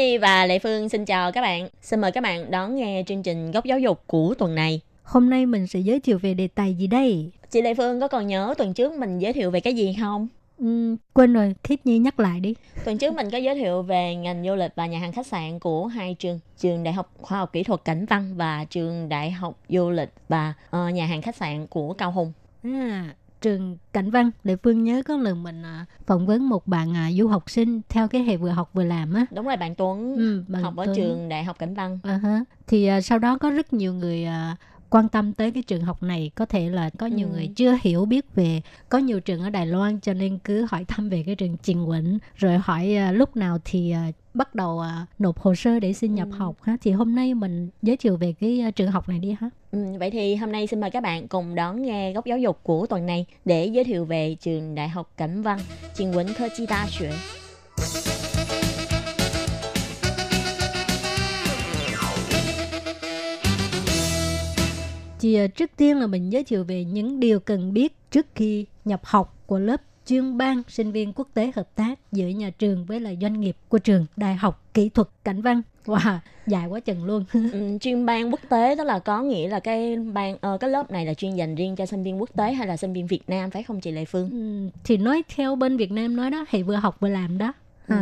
Nhi và Lệ Phương xin chào các bạn. Xin mời các bạn đón nghe chương trình Góc Giáo dục của tuần này. Hôm nay mình sẽ giới thiệu về đề tài gì đây? Chị Lệ Phương có còn nhớ tuần trước mình giới thiệu về cái gì không? Uhm, quên rồi, Thiết Nhi nhắc lại đi. Tuần trước mình có giới thiệu về ngành du lịch và nhà hàng khách sạn của hai trường, trường Đại học Khoa học Kỹ thuật Cảnh Văn và trường Đại học Du lịch và uh, nhà hàng khách sạn của Cao Hùng. À, trường Cảnh Văn, Lệ Phương nhớ có lần mình à, phỏng vấn một bạn à, du học sinh theo cái hệ vừa học vừa làm á. Đúng rồi, bạn Tuấn Ừ, bạn học ở Tuấn. trường Đại học Cảnh Văn. Ha. Thì à, sau đó có rất nhiều người à, quan tâm tới cái trường học này có thể là có nhiều ừ. người chưa hiểu biết về có nhiều trường ở Đài Loan cho nên cứ hỏi thăm về cái trường Trình Quẩn rồi hỏi uh, lúc nào thì uh, bắt đầu uh, nộp hồ sơ để xin nhập ừ. học ha thì hôm nay mình giới thiệu về cái uh, trường học này đi ha. Ừ, vậy thì hôm nay xin mời các bạn cùng đón nghe góc giáo dục của tuần này để giới thiệu về trường Đại học Cảnh Văn Trình Quẩn Thơ Chi Đa Xuệ. Thì trước tiên là mình giới thiệu về những điều cần biết trước khi nhập học của lớp chuyên ban sinh viên quốc tế hợp tác giữa nhà trường với là doanh nghiệp của trường Đại học Kỹ thuật Cảnh Văn. Wow, dài quá chừng luôn. Ừ, chuyên ban quốc tế đó là có nghĩa là cái ban ờ, cái lớp này là chuyên dành riêng cho sinh viên quốc tế hay là sinh viên Việt Nam phải không chị Lệ Phương? Ừ, thì nói theo bên Việt Nam nói đó, thì vừa học vừa làm đó. Ừ.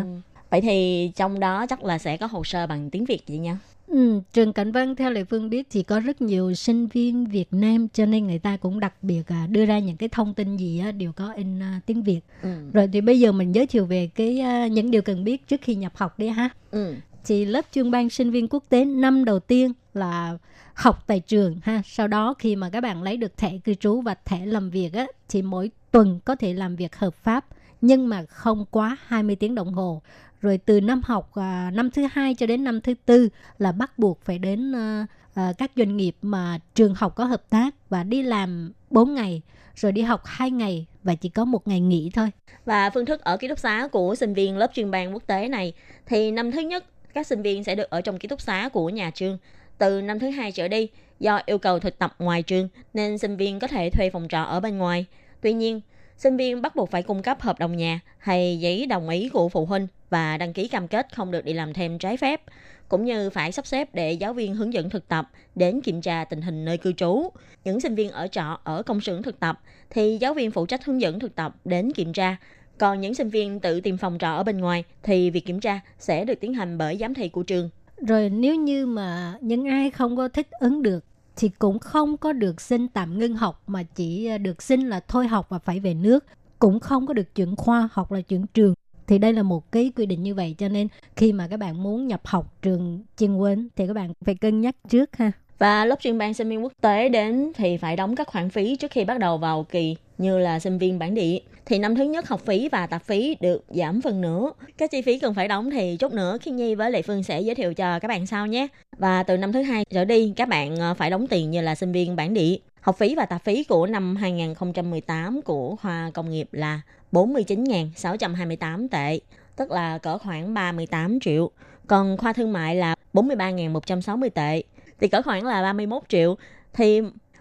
Vậy thì trong đó chắc là sẽ có hồ sơ bằng tiếng Việt chị nha. Ừ, trường Cảnh Văn theo Lệ Phương biết thì có rất nhiều sinh viên Việt Nam cho nên người ta cũng đặc biệt à, đưa ra những cái thông tin gì á, đều có in à, tiếng Việt. Ừ. Rồi thì bây giờ mình giới thiệu về cái à, những điều cần biết trước khi nhập học đi ha. Ừ. thì lớp chuyên ban sinh viên quốc tế năm đầu tiên là học tại trường ha sau đó khi mà các bạn lấy được thẻ cư trú và thẻ làm việc á thì mỗi tuần có thể làm việc hợp pháp nhưng mà không quá 20 tiếng đồng hồ rồi từ năm học à, năm thứ hai cho đến năm thứ tư là bắt buộc phải đến à, à, các doanh nghiệp mà trường học có hợp tác và đi làm 4 ngày rồi đi học 2 ngày và chỉ có một ngày nghỉ thôi Và phương thức ở ký túc xá của sinh viên lớp chuyên ban quốc tế này thì năm thứ nhất các sinh viên sẽ được ở trong ký túc xá của nhà trường. Từ năm thứ hai trở đi, do yêu cầu thực tập ngoài trường nên sinh viên có thể thuê phòng trọ ở bên ngoài. Tuy nhiên, sinh viên bắt buộc phải cung cấp hợp đồng nhà hay giấy đồng ý của phụ huynh và đăng ký cam kết không được đi làm thêm trái phép, cũng như phải sắp xếp để giáo viên hướng dẫn thực tập đến kiểm tra tình hình nơi cư trú. Những sinh viên ở trọ ở công xưởng thực tập thì giáo viên phụ trách hướng dẫn thực tập đến kiểm tra. Còn những sinh viên tự tìm phòng trọ ở bên ngoài thì việc kiểm tra sẽ được tiến hành bởi giám thị của trường. Rồi nếu như mà những ai không có thích ứng được thì cũng không có được xin tạm ngưng học, mà chỉ ờ, được xin là thôi học và phải về nước. Cũng không có được chuyển khoa hoặc là chuyển trường. Thì đây là một cái quy định như vậy, cho nên khi mà các bạn muốn nhập học trường chuyên quên thì các bạn phải cân nhắc trước ha. Và lớp chuyên ban sinh viên quốc tế đến thì phải đóng các khoản phí trước khi bắt đầu vào kỳ, như là sinh viên bản địa. Thì năm thứ nhất học phí và tạp phí được giảm phần nửa. Các chi phí cần phải đóng thì chút nữa khi Nhi với Lệ Phương sẽ giới thiệu cho các bạn sau nhé. Và từ năm thứ hai trở đi các bạn ờ, phải đóng tiền như là sinh viên bản địa. Học phí và tạp phí của năm 2018 của khoa công nghiệp là 49.628 tệ, tức là cỡ khoảng 38 triệu. Còn khoa thương mại là 43.160 tệ, thì cỡ khoảng là 31 triệu. Thì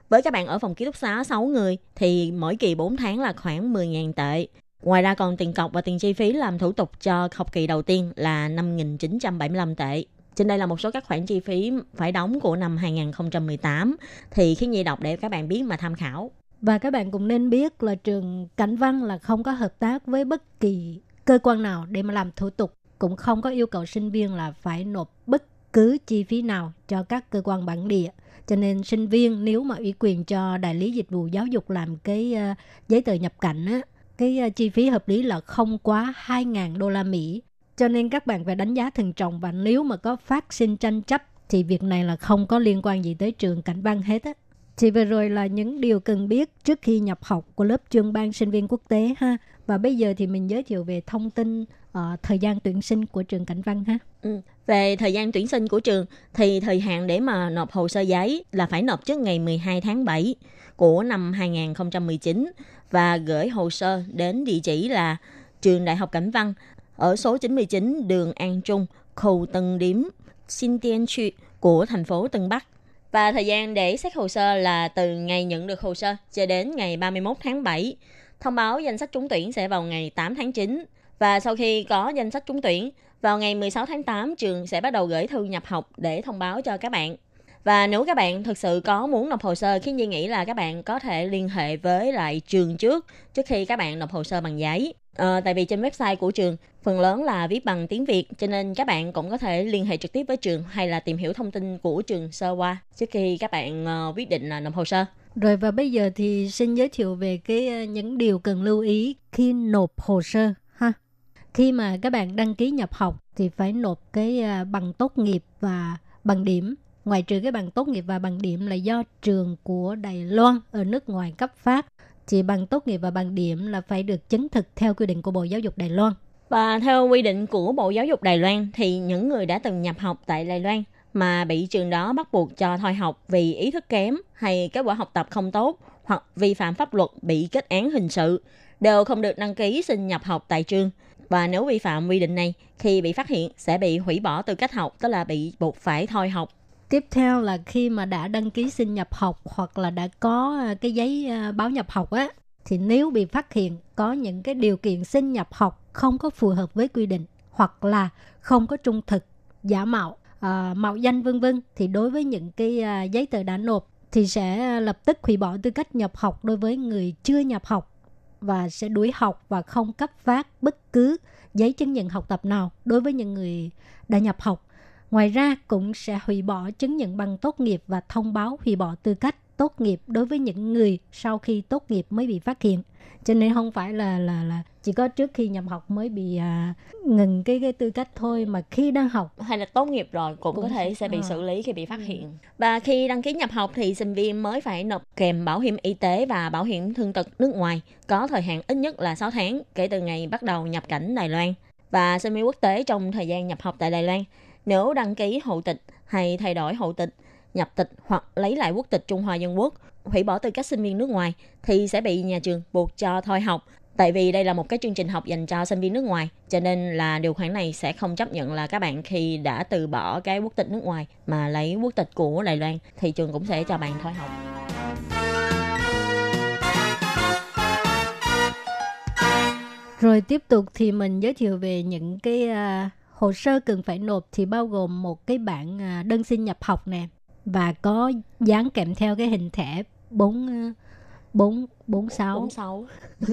với các bạn ở phòng ký túc xá 6 người thì mỗi kỳ 4 tháng là khoảng 10.000 tệ. Ngoài ra còn tiền cọc và tiền chi phí làm thủ tục cho học kỳ đầu tiên là 5.975 tệ. Trên đây là một số các khoản chi phí phải đóng của năm 2018 thì khi nhi đọc để các bạn biết mà tham khảo. Và các bạn cũng nên biết là trường Cảnh Văn là không có hợp tác với bất kỳ cơ quan nào để mà làm thủ tục, cũng không có yêu cầu sinh viên là phải nộp bất cứ chi phí nào cho các cơ quan bản địa. Cho nên sinh viên nếu mà ủy quyền cho đại lý dịch vụ giáo dục làm cái uh, giấy tờ nhập cảnh á, cái uh, chi phí hợp lý là không quá 2.000 đô la Mỹ. Cho nên các bạn phải đánh giá thận trọng và nếu mà có phát sinh tranh chấp thì việc này là không có liên quan gì tới trường cảnh văn hết á. Thì vừa rồi là những điều cần biết trước khi nhập học của lớp chuyên ban sinh viên quốc tế ha. Và bây giờ thì mình giới thiệu về thông tin uh, thời gian tuyển sinh của trường Cảnh Văn ha. Ừ. Về thời gian tuyển sinh của trường thì thời hạn để mà nộp hồ sơ giấy là phải nộp trước ngày 12 tháng 7 của năm 2019 và gửi hồ sơ đến địa chỉ là trường Đại học Cảnh Văn ở số 99 đường An Trung, khu Tân Điếm, Xin Tiên Chu của thành phố Tân Bắc. Và thời gian để xét hồ sơ là từ ngày nhận được hồ sơ cho đến ngày 31 tháng 7. Thông báo danh sách trúng tuyển sẽ vào ngày 8 tháng 9. Và sau khi có danh sách trúng tuyển, vào ngày 16 tháng 8, trường sẽ bắt đầu gửi thư nhập học để thông báo cho các bạn. Và nếu các bạn thực sự có muốn nộp hồ sơ, khiến Nhi nghĩ là các bạn có thể liên hệ với lại trường trước trước khi các bạn nộp hồ sơ bằng giấy. À, tại vì trên website của trường phần lớn là viết bằng tiếng Việt cho nên các bạn cũng có thể liên hệ trực tiếp với trường hay là tìm hiểu thông tin của trường sơ qua trước khi các bạn uh, quyết định là nộp hồ sơ. Rồi và bây giờ thì xin giới thiệu về cái ờ, những điều cần lưu ý khi nộp hồ sơ. Khi mà các bạn đăng ký nhập học thì phải nộp cái à, bằng tốt nghiệp và bằng điểm Ngoài trừ cái bằng tốt nghiệp và bằng điểm là do trường của Đài Loan ở nước ngoài cấp phát, thì bằng tốt nghiệp và bằng điểm là phải được chứng thực theo quy định của Bộ Giáo dục Đài Loan. Và theo quy định của Bộ Giáo dục Đài Loan thì những người đã từng nhập học tại Đài Loan mà bị trường đó bắt buộc cho thôi học vì ý thức kém hay kết quả học tập không tốt hoặc vi phạm pháp luật bị kết án hình sự đều không được đăng ký xin nhập học tại trường. Và nếu vi phạm quy định này, khi bị phát hiện sẽ bị hủy bỏ tư cách học, tức là bị buộc phải thôi học. Tiếp theo là khi mà đã đăng ký xin nhập học hoặc là đã có à, cái giấy à, báo nhập học á thì nếu bị phát hiện có những cái điều kiện xin nhập học không có phù hợp với quy định hoặc là không có trung thực, giả mạo, à, mạo danh vân vân thì đối với những cái à, giấy tờ đã nộp thì sẽ lập tức hủy bỏ tư cách nhập học đối với người chưa nhập học và sẽ đuổi học và không cấp phát bất cứ giấy chứng nhận học tập nào đối với những người đã nhập học Ngoài ra, cũng sẽ hủy bỏ chứng nhận bằng tốt nghiệp và thông báo hủy bỏ tư cách tốt nghiệp đối với những người sau khi tốt nghiệp mới bị phát hiện. Cho nên không phải là là là chỉ có trước khi nhập học mới bị à, ngừng cái cái tư cách thôi mà khi đang học hay là tốt nghiệp rồi cũng, cũng có thể sẽ bị à. xử lý khi bị phát ừ. hiện. Và khi đăng ký nhập học thì sinh viên mới phải nộp kèm bảo hiểm y tế và bảo hiểm thương tật nước ngoài có thời hạn ít nhất là 6 tháng kể từ ngày bắt đầu nhập cảnh Đài Loan. Và sinh viên quốc tế trong thời gian nhập học tại Đài Loan nếu đăng ký hộ tịch hay thay đổi hộ tịch, nhập tịch hoặc lấy lại quốc tịch Trung Hoa Dân Quốc, hủy bỏ tư cách sinh viên nước ngoài thì sẽ bị nhà trường buộc cho thôi học. Tại vì đây là một cái chương trình học dành cho sinh viên nước ngoài, cho nên là điều khoản này sẽ không chấp nhận là các bạn khi đã từ bỏ cái quốc tịch nước ngoài mà lấy quốc tịch của Đài Loan thì trường cũng sẽ cho bạn thôi học. Rồi tiếp tục thì mình giới thiệu về những cái uh, hồ sơ cần phải nộp thì bao gồm một cái bản uh, à, đơn xin nhập học nè và có dán kèm theo cái hình thẻ bốn à, bốn bốn sáu.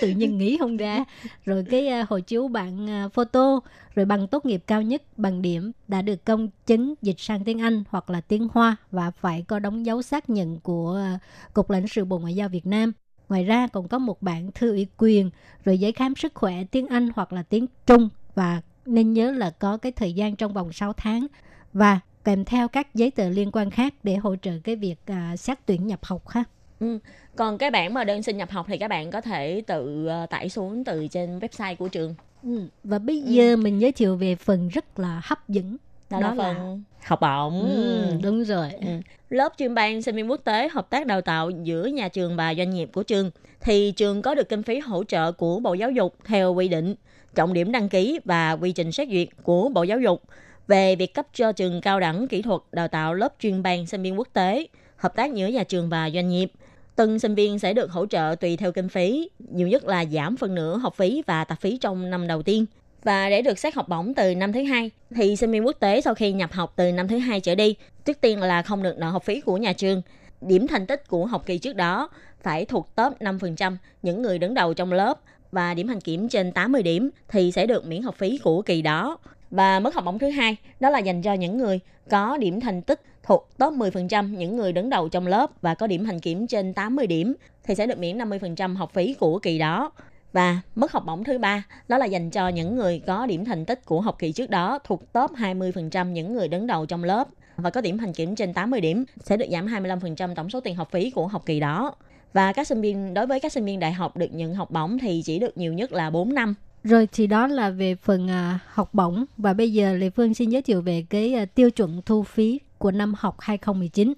tự nhiên nghĩ không ra. Rồi cái uh, hộ chiếu bạn uh, photo rồi bằng tốt nghiệp cao nhất bằng điểm đã được công chứng dịch sang tiếng Anh hoặc là tiếng Hoa và phải có đóng dấu xác nhận của uh, cục lãnh sự bộ ngoại giao Việt Nam. Ngoài ra còn có một bản thư ủy quyền rồi giấy khám sức khỏe tiếng Anh hoặc là tiếng Trung và nên nhớ là có cái thời gian trong vòng 6 tháng. Và kèm theo các giấy tờ liên quan khác để hỗ trợ cái việc uh, xét tuyển nhập học ha. Ừ. Còn cái bản mà đơn xin nhập học thì các bạn có thể tự uh, tải xuống từ trên website của trường. Ừ. Và bây ừ. giờ mình giới thiệu về phần rất là hấp dẫn đó, đó là phần học bổng ừ, đúng rồi ừ. lớp chuyên ban sinh viên quốc tế hợp tác đào tạo giữa nhà trường và doanh nghiệp của trường thì trường có được kinh phí hỗ trợ của bộ giáo dục theo quy định trọng điểm đăng ký và quy trình xét duyệt của Bộ Giáo dục về việc cấp cho trường cao đẳng kỹ thuật đào tạo lớp chuyên ban sinh viên quốc tế, hợp tác giữa nhà trường và doanh nghiệp. Từng sinh viên sẽ được hỗ trợ tùy theo kinh phí, nhiều nhất là giảm phần nửa học phí và tạp phí trong năm đầu tiên. Và để được xét học bổng từ năm thứ hai, thì sinh viên quốc tế sau khi nhập học từ năm thứ hai trở đi, trước tiên là không được nợ học phí của nhà trường. Điểm thành tích của học kỳ trước đó phải thuộc top 5% những người đứng đầu trong lớp và điểm hành kiểm trên 80 điểm thì sẽ được miễn học phí của kỳ đó. Và mức học bổng thứ hai, đó là dành cho những người có điểm thành tích thuộc top 10% những người đứng đầu trong lớp và có điểm hành kiểm trên 80 điểm thì sẽ được miễn 50% học phí của kỳ đó. Và mức học bổng thứ ba, đó là dành cho những người có điểm thành tích của học kỳ trước đó thuộc top 20% những người đứng đầu trong lớp và có điểm hành kiểm trên 80 điểm sẽ được giảm 25% tổng số tiền học phí của học kỳ đó. Và các sinh viên, đối với các sinh viên đại học được nhận học bổng thì chỉ được nhiều nhất là 4 năm. Rồi thì đó là về phần à, học bổng và bây giờ Lê Phương xin giới thiệu về cái à, tiêu chuẩn thu phí của năm học 2019.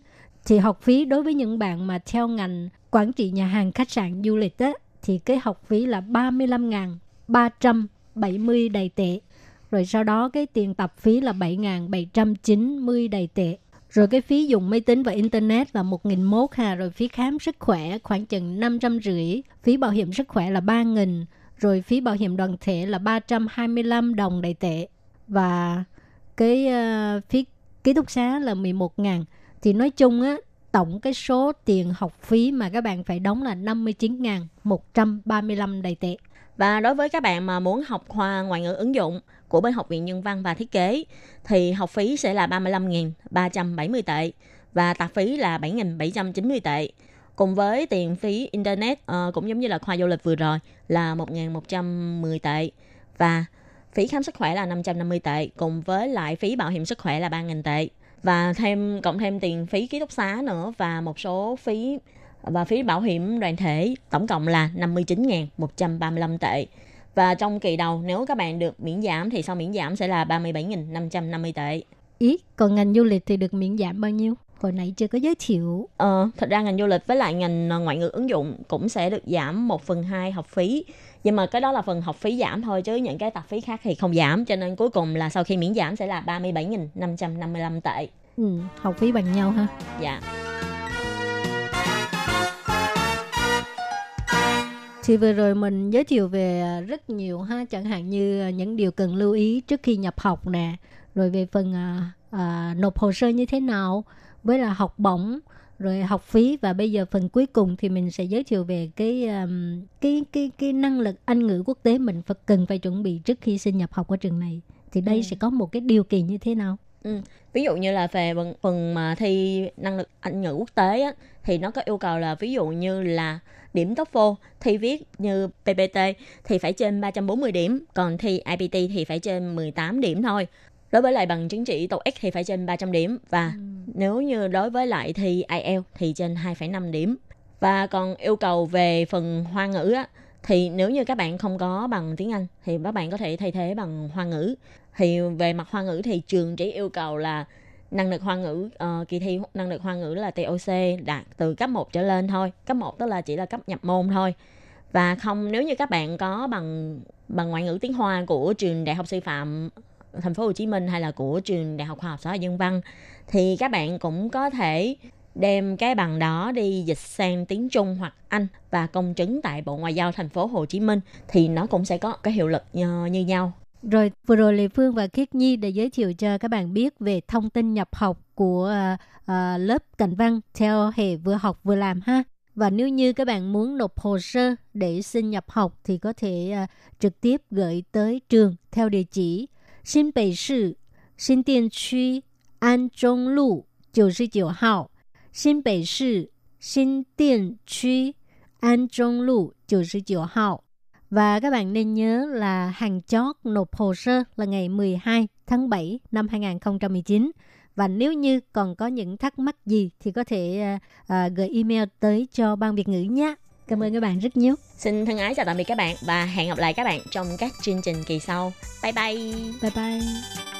Thì học phí đối với những bạn mà theo ngành quản trị nhà hàng khách sạn du lịch á, thì cái học phí là 35.370 đầy tệ. Rồi sau đó cái tiền tập phí là 7.790 đầy tệ. Rồi cái phí dùng máy tính và internet là 1.001 ha, rồi phí khám sức khỏe khoảng chừng 550, phí bảo hiểm sức khỏe là 3.000, rồi phí bảo hiểm đoàn thể là 325 đồng đại tệ và cái uh, phí ký túc xá là 11 ngàn thì nói chung á tổng cái số tiền học phí mà các bạn phải đóng là 59.135 đầy tệ. Và đối với các bạn mà muốn học khoa ngoại ngữ ứng dụng của bên Học viện Nhân văn và Thiết kế thì học phí sẽ là 35.370 tệ và tạp phí là 7.790 tệ. Cùng với tiền phí internet uh, cũng giống như là khoa du lịch vừa rồi là 1.110 tệ và phí khám sức khỏe là 550 tệ cùng với lại phí bảo hiểm sức khỏe là 3.000 tệ và thêm cộng thêm tiền phí ký túc xá nữa và một số phí và phí bảo hiểm đoàn thể tổng cộng là 59.135 tệ. Và trong kỳ đầu nếu các bạn được miễn giảm thì sau miễn giảm sẽ là 37.550 tệ. Ý, còn ngành du lịch thì được miễn giảm bao nhiêu? Hồi nãy chưa có giới thiệu. Ờ, thật ra ngành du lịch với lại ngành ngoại ngữ ứng dụng cũng sẽ được giảm 1 phần 2 học phí. Nhưng mà cái đó là phần học phí giảm thôi chứ những cái tạp phí khác thì không giảm. Cho nên cuối cùng là sau khi miễn giảm sẽ là 37.555 tệ. Ừ, học phí bằng nhau ha. Dạ. Thì vừa rồi mình giới thiệu về rất nhiều ha, chẳng hạn như những điều cần lưu ý trước khi nhập học nè, rồi về phần à, à, nộp hồ sơ như thế nào, với là học bổng, rồi học phí và bây giờ phần cuối cùng thì mình sẽ giới thiệu về cái um, cái cái cái năng lực Anh ngữ quốc tế mình phải cần phải chuẩn bị trước khi xin nhập học ở trường này. Thì đây ừ. sẽ có một cái điều kiện như thế nào? Ừ. Ví dụ như là về phần, mà thi năng lực Anh ngữ quốc tế á, thì nó có yêu cầu là ví dụ như là điểm TOEFL thi viết như PPT thì phải trên 340 điểm, còn thi IPT thì phải trên 18 điểm thôi. Đối với lại bằng chứng chỉ TOEIC thì phải trên 300 điểm và ừ. nếu như đối với lại thi IELTS thì trên 2,5 điểm. Và còn yêu cầu về phần hoa ngữ á, thì nếu như các bạn không có bằng tiếng Anh thì các bạn có thể thay thế bằng hoa ngữ. Thì về mặt hoa ngữ thì trường chỉ yêu cầu là năng lực hoa ngữ uh, kỳ thi năng lực hoa ngữ là TOC đạt từ cấp 1 trở lên thôi. Cấp 1 tức là chỉ là cấp nhập môn thôi. Và không nếu như các bạn có bằng bằng ngoại ngữ tiếng Hoa của trường Đại học Sư phạm thành phố Hồ Chí Minh hay là của trường Đại học Khoa học Xã hội Nhân văn thì các bạn cũng có thể đem cái bằng đó đi dịch sang tiếng Trung hoặc Anh và công chứng tại Bộ Ngoại giao thành phố Hồ Chí Minh thì nó cũng sẽ có cái hiệu lực như, như nhau. Rồi, vừa rồi Lê Phương và Khiết Nhi đã giới thiệu cho các bạn biết về thông tin nhập học của uh, uh, lớp cảnh văn theo hệ vừa học vừa làm ha. Và nếu như các bạn muốn nộp hồ sơ để xin nhập học thì có thể uh, trực tiếp gửi tới trường theo địa chỉ 新北市新店区安中路九十九号，新北市新店区安中路九十九号. Và các bạn nên nhớ là hàng chót nộp hồ sơ là ngày 12 tháng 7 năm 2019. Và nếu như còn có những thắc mắc gì thì có thể uh, uh, gửi email tới cho ban Việt ngữ nhé. Cảm ơn các bạn rất nhiều. Xin thân ái chào tạm biệt các bạn và hẹn gặp lại các bạn trong các chương trình kỳ sau. Bye bye. Bye bye.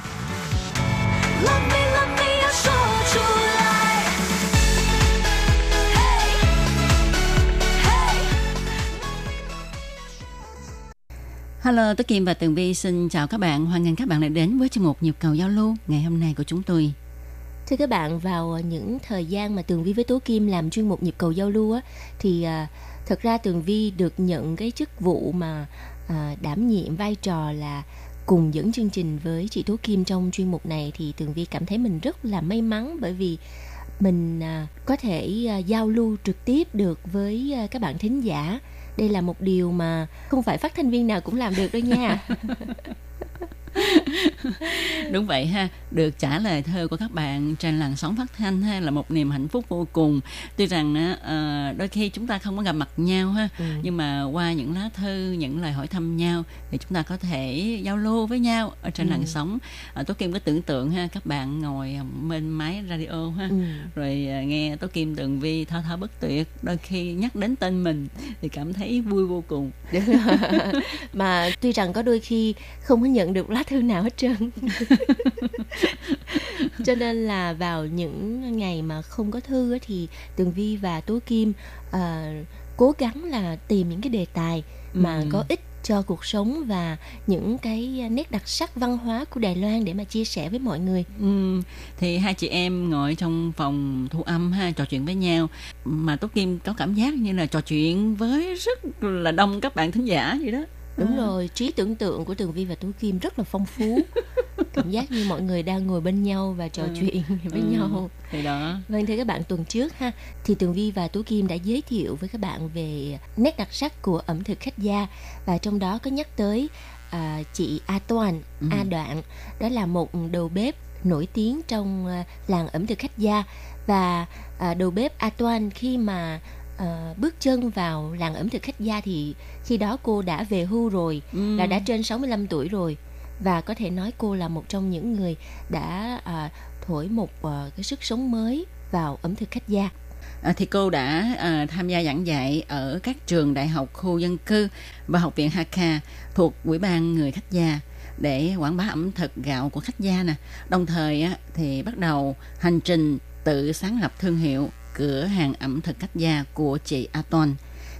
Hello, tôi Kim và Tường Vi xin chào các bạn. Hoan nghênh các bạn đã đến với chương mục nhịp cầu giao lưu ngày hôm nay của chúng tôi. Thưa các bạn, vào những thời gian mà Tường Vi với Tố Kim làm chuyên mục nhịp cầu giao lưu á, thì à, thật ra Tường Vi được nhận cái chức vụ mà à, đảm nhiệm vai trò là cùng dẫn chương trình với chị Tố Kim trong chuyên mục này thì Tường Vi cảm thấy mình rất là may mắn bởi vì mình à, có thể à, giao lưu trực tiếp được với à, các bạn thính giả đây là một điều mà không phải phát thanh viên nào cũng làm được đâu nha. Đúng vậy ha, được trả lời thơ của các bạn trên làn sóng phát thanh ha là một niềm hạnh phúc vô cùng. Tuy rằng á, ờ, đôi khi chúng ta không có gặp mặt nhau ha, Ừ. nhưng mà qua những lá thư, những lời hỏi thăm nhau thì chúng ta có thể giao lưu với nhau ở trên Ừ. làn sóng. À, Tố Kim có tưởng tượng ha, các bạn ngồi bên máy radio ha, ừ. rồi nghe Tố Kim Tường Vi thao thao bất tuyệt, đôi khi nhắc đến tên mình thì cảm thấy vui vô cùng. Mà tuy rằng có đôi khi không có nhận được lá thư nào hết trơn cho nên là vào những ngày mà không có thư thì tường vi và tố kim à, cố gắng là tìm những cái đề tài mà Ừ. có ích cho cuộc sống và những cái nét đặc sắc văn hóa của Đài Loan để mà chia sẻ với mọi người. Ừ, thì hai chị em ngồi trong phòng thu âm ha trò chuyện với nhau mà Tố Kim có cảm giác như là trò chuyện với rất là đông các bạn thính giả vậy đó. Đúng À. rồi, trí tưởng tượng của Tường Vi và Tú Kim rất là phong phú. Cảm giác như mọi người đang ngồi bên nhau và trò Ừ. chuyện với Ừ. nhau. Thì đó. Vâng thưa các bạn tuần trước ha thì Tường Vi và Tú Kim đã giới thiệu với các bạn về nét đặc sắc của ẩm thực khách gia và trong đó có nhắc tới à, chị A Toàn, Ừ. A Đoạn đó là một đầu bếp nổi tiếng trong à, làng ẩm thực khách gia và à, đầu bếp A Toan khi mà à, bước chân vào làng ẩm thực khách gia thì khi đó cô đã về hưu rồi Ừ. là đã trên 65 tuổi rồi và có thể nói cô là một trong những người đã à, thổi một à, cái sức sống mới vào ẩm thực khách gia. À, thì cô đã à, tham gia giảng dạy ở các trường đại học khu dân cư và học viện Hakka thuộc Ủy ban người khách gia để quảng bá ẩm thực gạo của khách gia nè. Đồng thời á, thì bắt đầu hành trình tự sáng lập thương hiệu cửa hàng ẩm thực khách gia của chị Aton.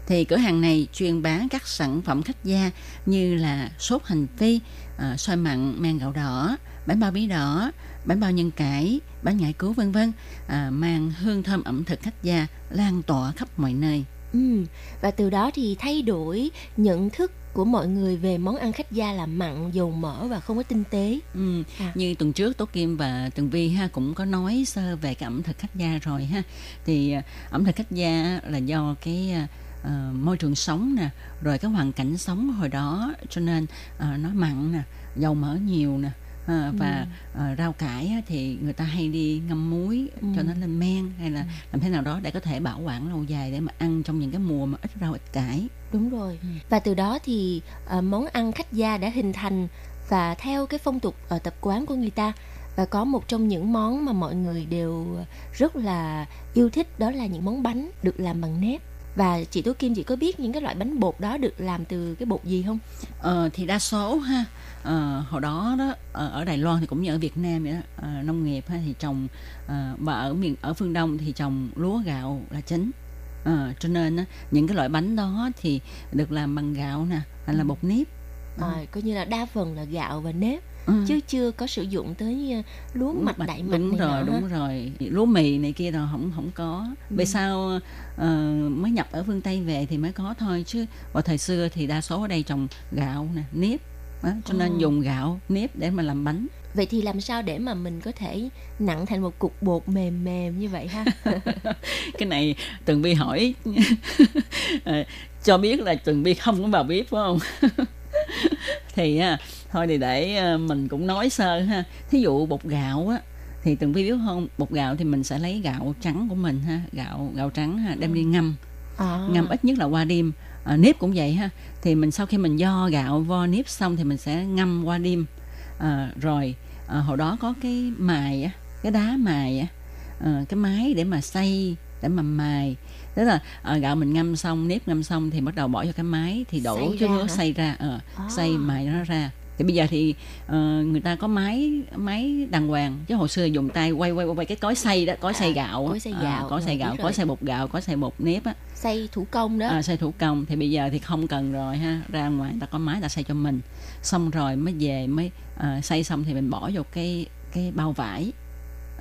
Thì cửa hàng này chuyên bán các sản phẩm khách gia như là sốt hành phi, ờ, à, xoài mặn, men gạo đỏ, bánh bao bí đỏ, bánh bao nhân cải, bánh ngải cứu vân vân à, mang hương thơm ẩm thực khách gia lan tỏa khắp mọi nơi. Ừ. Và từ đó thì thay đổi nhận thức của mọi người về món ăn khách gia là mặn, dầu mỡ và không có tinh tế. Ừ. À. Như tuần trước Tố Kim và Tường Vi ha cũng có nói sơ về cái ẩm thực khách gia rồi ha. Thì à, ẩm thực khách gia là do cái à, môi trường sống nè, rồi cái hoàn cảnh sống hồi đó cho nên à, nó mặn nè, dầu mỡ nhiều nè. À, và à, rau cải thì người ta hay đi ngâm muối Ừ. cho nó lên men hay là làm thế nào đó để có thể bảo quản lâu dài để mà ăn trong những cái mùa mà ít rau ít cải Đúng rồi. Ừ. Và từ đó thì ờ, món ăn khách gia đã hình thành và theo cái phong tục ờ, tập quán của người ta và có một trong những món mà mọi người đều rất là yêu thích đó là những món bánh được làm bằng nếp và chị Tố Kim chị có biết những cái loại bánh bột đó được làm từ cái bột gì không? Ờ, thì đa số ha. Ờ, hồi đó đó ở, ở Đài Loan thì cũng như ở Việt Nam vậy đó. Ờ, nông nghiệp ha thì trồng ờ, và ở miền ở phương Đông thì trồng lúa gạo là chính. Ờ, cho nên á, những cái loại bánh đó thì được làm bằng gạo nè hay là bột nếp. À, coi như là đa phần là gạo và nếp Ừ. chứ chưa có sử dụng tới ờ, lúa mạch đại mạch đúng này rồi nọ đúng rồi lúa mì này kia rồi không không có Ừ. về sau ờ, mới nhập ở phương tây về thì mới có thôi chứ vào thời xưa thì đa số ở đây trồng gạo nè nếp đó, cho nên Ồ. dùng gạo nếp để mà làm bánh Vậy thì làm sao để mà mình có thể nặng thành một cục bột mềm mềm như vậy ha? cái này tường vi hỏi ờ, cho biết là tường vi không có vào bếp phải không thì thôi thì để ờ, mình cũng nói sơ ha. Thí dụ bột gạo á thì tường vi biết không? Bột gạo thì mình sẽ lấy gạo trắng của mình ha gạo gạo trắng ha đem đi ngâm. À, ngâm ít nhất là qua đêm. À, nếp cũng vậy ha. Thì mình sau khi mình do gạo vo nếp xong thì mình sẽ ngâm qua đêm. À, rồi à, hồi đó có cái mài á cái đá mài á à, cái máy để mà xay để mà mài tức là à, gạo mình ngâm xong nếp ngâm xong thì bắt đầu bỏ vô cái máy thì đổ Xay cái nước xay ra ờ, À. xay mài nó ra. Thì bây giờ thì ờ, người ta có máy máy đàng hoàng. Chứ hồi xưa dùng tay quay quay quay cái cối xay đó cối À, xay gạo á. cối xay À, gạo, cối rồi, xay gạo cối xay bột gạo cối xay bột nếp á. Xay thủ công đó. à, xay thủ công. Thì bây giờ thì không cần rồi ha. Ra ngoài ta có máy ta xay cho mình. Xong rồi mới về mới à, xay xong thì mình bỏ vô cái cái bao vải.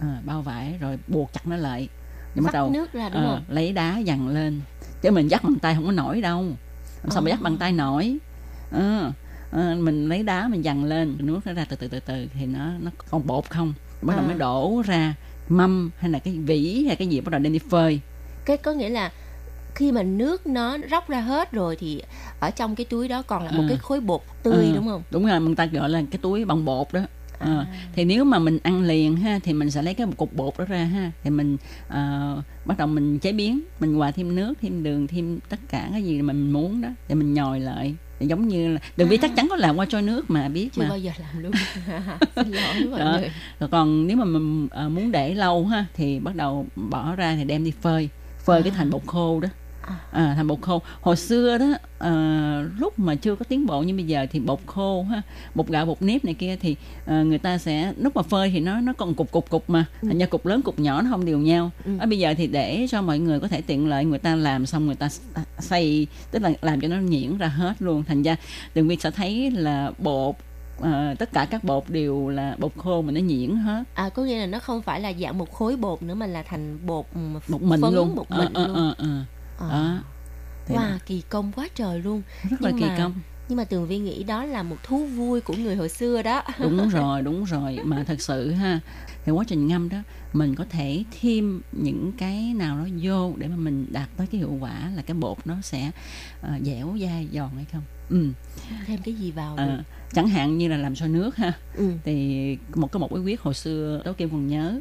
À, bao vải rồi buộc chặt nó lại rồi bắt đầu nước ra đúng ờ, không? lấy đá dằn lên chứ mình dắt bằng tay không có nổi đâu làm sao mà Ờ. dắt bằng tay nổi Ờ, ờ, mình lấy đá mình dằn lên nước nó ra từ từ từ từ thì nó nó còn bột không bắt đầu À. mới đổ ra mâm hay là cái vỉ hay cái gì bắt đầu đem đi phơi Cái có nghĩa là khi mà nước nó róc ra hết rồi thì ở trong cái túi đó còn là một Ừ. cái khối bột tươi Ừ, đúng không? đúng rồi người ta gọi là cái túi bằng bột đó Ờ, À. thì nếu mà mình ăn liền ha thì mình sẽ lấy cái cục bột đó ra ha thì mình ờ, bắt đầu mình chế biến mình hòa thêm nước thêm đường thêm tất cả cái gì mà mình muốn đó thì mình nhồi lại giống như là đừng biết chắc chắn có làm qua trôi nước mà biết Chưa mà bao giờ làm luôn. Xin lỗi mọi Đó. người. rồi còn nếu mà mình ờ, muốn để lâu ha thì bắt đầu bỏ ra thì đem đi phơi phơi cái À. thành bột khô đó À. à, thành bột khô hồi xưa đó ờ, lúc mà chưa có tiến bộ như bây giờ thì bột khô ha bột gạo bột nếp này kia thì ờ, người ta sẽ lúc mà phơi thì nó nó còn cục cục cục mà Ừ. thành ra cục lớn cục nhỏ nó không đều nhau Ừ. ở bây giờ thì để cho mọi người có thể tiện lợi người ta làm xong người ta s- xay tức là làm cho nó nhuyễn ra hết luôn thành ra đường vi sẽ thấy là bột ờ, tất cả các bột đều là bột khô mà nó nhuyễn hết À có nghĩa là nó không phải là dạng một khối bột nữa mà là thành bột ừ, một mình phấn, luôn một Ờ, mình ờ, luôn. ờ, ờ. À. đó. Thì Wow, kỳ công quá trời luôn. rất là nhưng kỳ mà- công. Nhưng mà Tường Vi nghĩ đó là một thú vui của người hồi xưa đó. đúng rồi đúng rồi. Mà thật sự ha thì quá trình ngâm đó mình có thể thêm những cái nào đó vô để mà mình đạt tới cái hiệu quả là cái bột nó sẽ ờ, dẻo dai giòn hay không. Ừ. Thêm cái gì vào ờ, được? chẳng hạn như là làm sôi nước ha. Ừ. thì một cái một bí quyết hồi xưa tố kim còn nhớ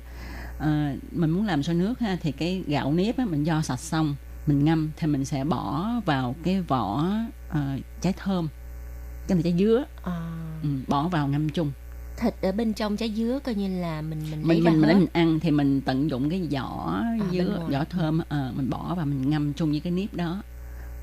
Ờ, mình muốn làm sôi nước ha thì cái gạo nếp á, mình do sạch xong mình ngâm thì mình sẽ bỏ vào cái vỏ ờ, trái thơm cái này trái dứa. À, ừ, bỏ vào ngâm chung. Thịt ở bên trong trái dứa coi như là mình mình mình mình mình, mình ăn thì mình tận dụng cái vỏ bên dứa vỏ thơm ờ, mình bỏ và mình ngâm chung với cái nếp đó.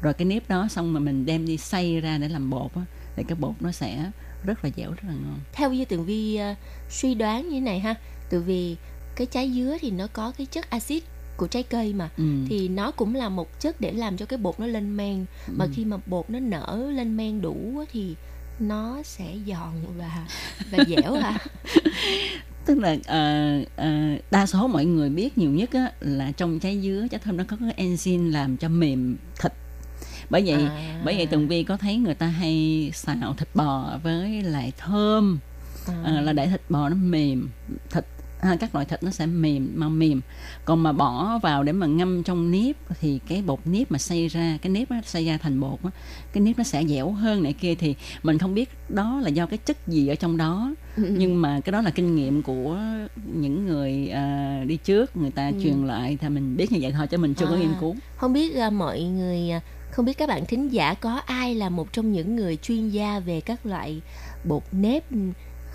Rồi cái nếp đó xong mà mình đem đi xay ra để làm bột á thì cái bột nó sẽ rất là dẻo rất là ngon. Theo như Tường Vi ờ, suy đoán như thế này ha, từ vì cái trái dứa thì nó có cái chất axit của trái cây mà ừ. thì nó cũng là một chất để làm cho cái bột nó lên men mà Ừ. khi mà bột nó nở lên men đủ thì nó sẽ giòn và và dẻo à tức là ờ, ờ, đa số mọi người biết nhiều nhất á, là trong trái dứa trái thơm nó có cái enzyme làm cho mềm thịt bởi vậy À. bởi vậy tường vi có thấy người ta hay xào thịt bò với lại thơm À. à, là để thịt bò nó mềm thịt ha, các loại thịt nó sẽ mềm mau mềm còn mà bỏ vào để mà ngâm trong nếp thì cái bột nếp mà xay ra cái nếp nó xay ra thành bột á cái nếp nó sẽ dẻo hơn này kia thì mình không biết đó là do cái chất gì ở trong đó Ừ, ừ. nhưng mà cái đó là kinh nghiệm của những người à, đi trước người ta Ừ. truyền lại thì mình biết như vậy thôi chứ mình chưa có À. nghiên cứu không biết à, mọi người à, không biết các bạn thính giả có ai là một trong những người chuyên gia về các loại bột nếp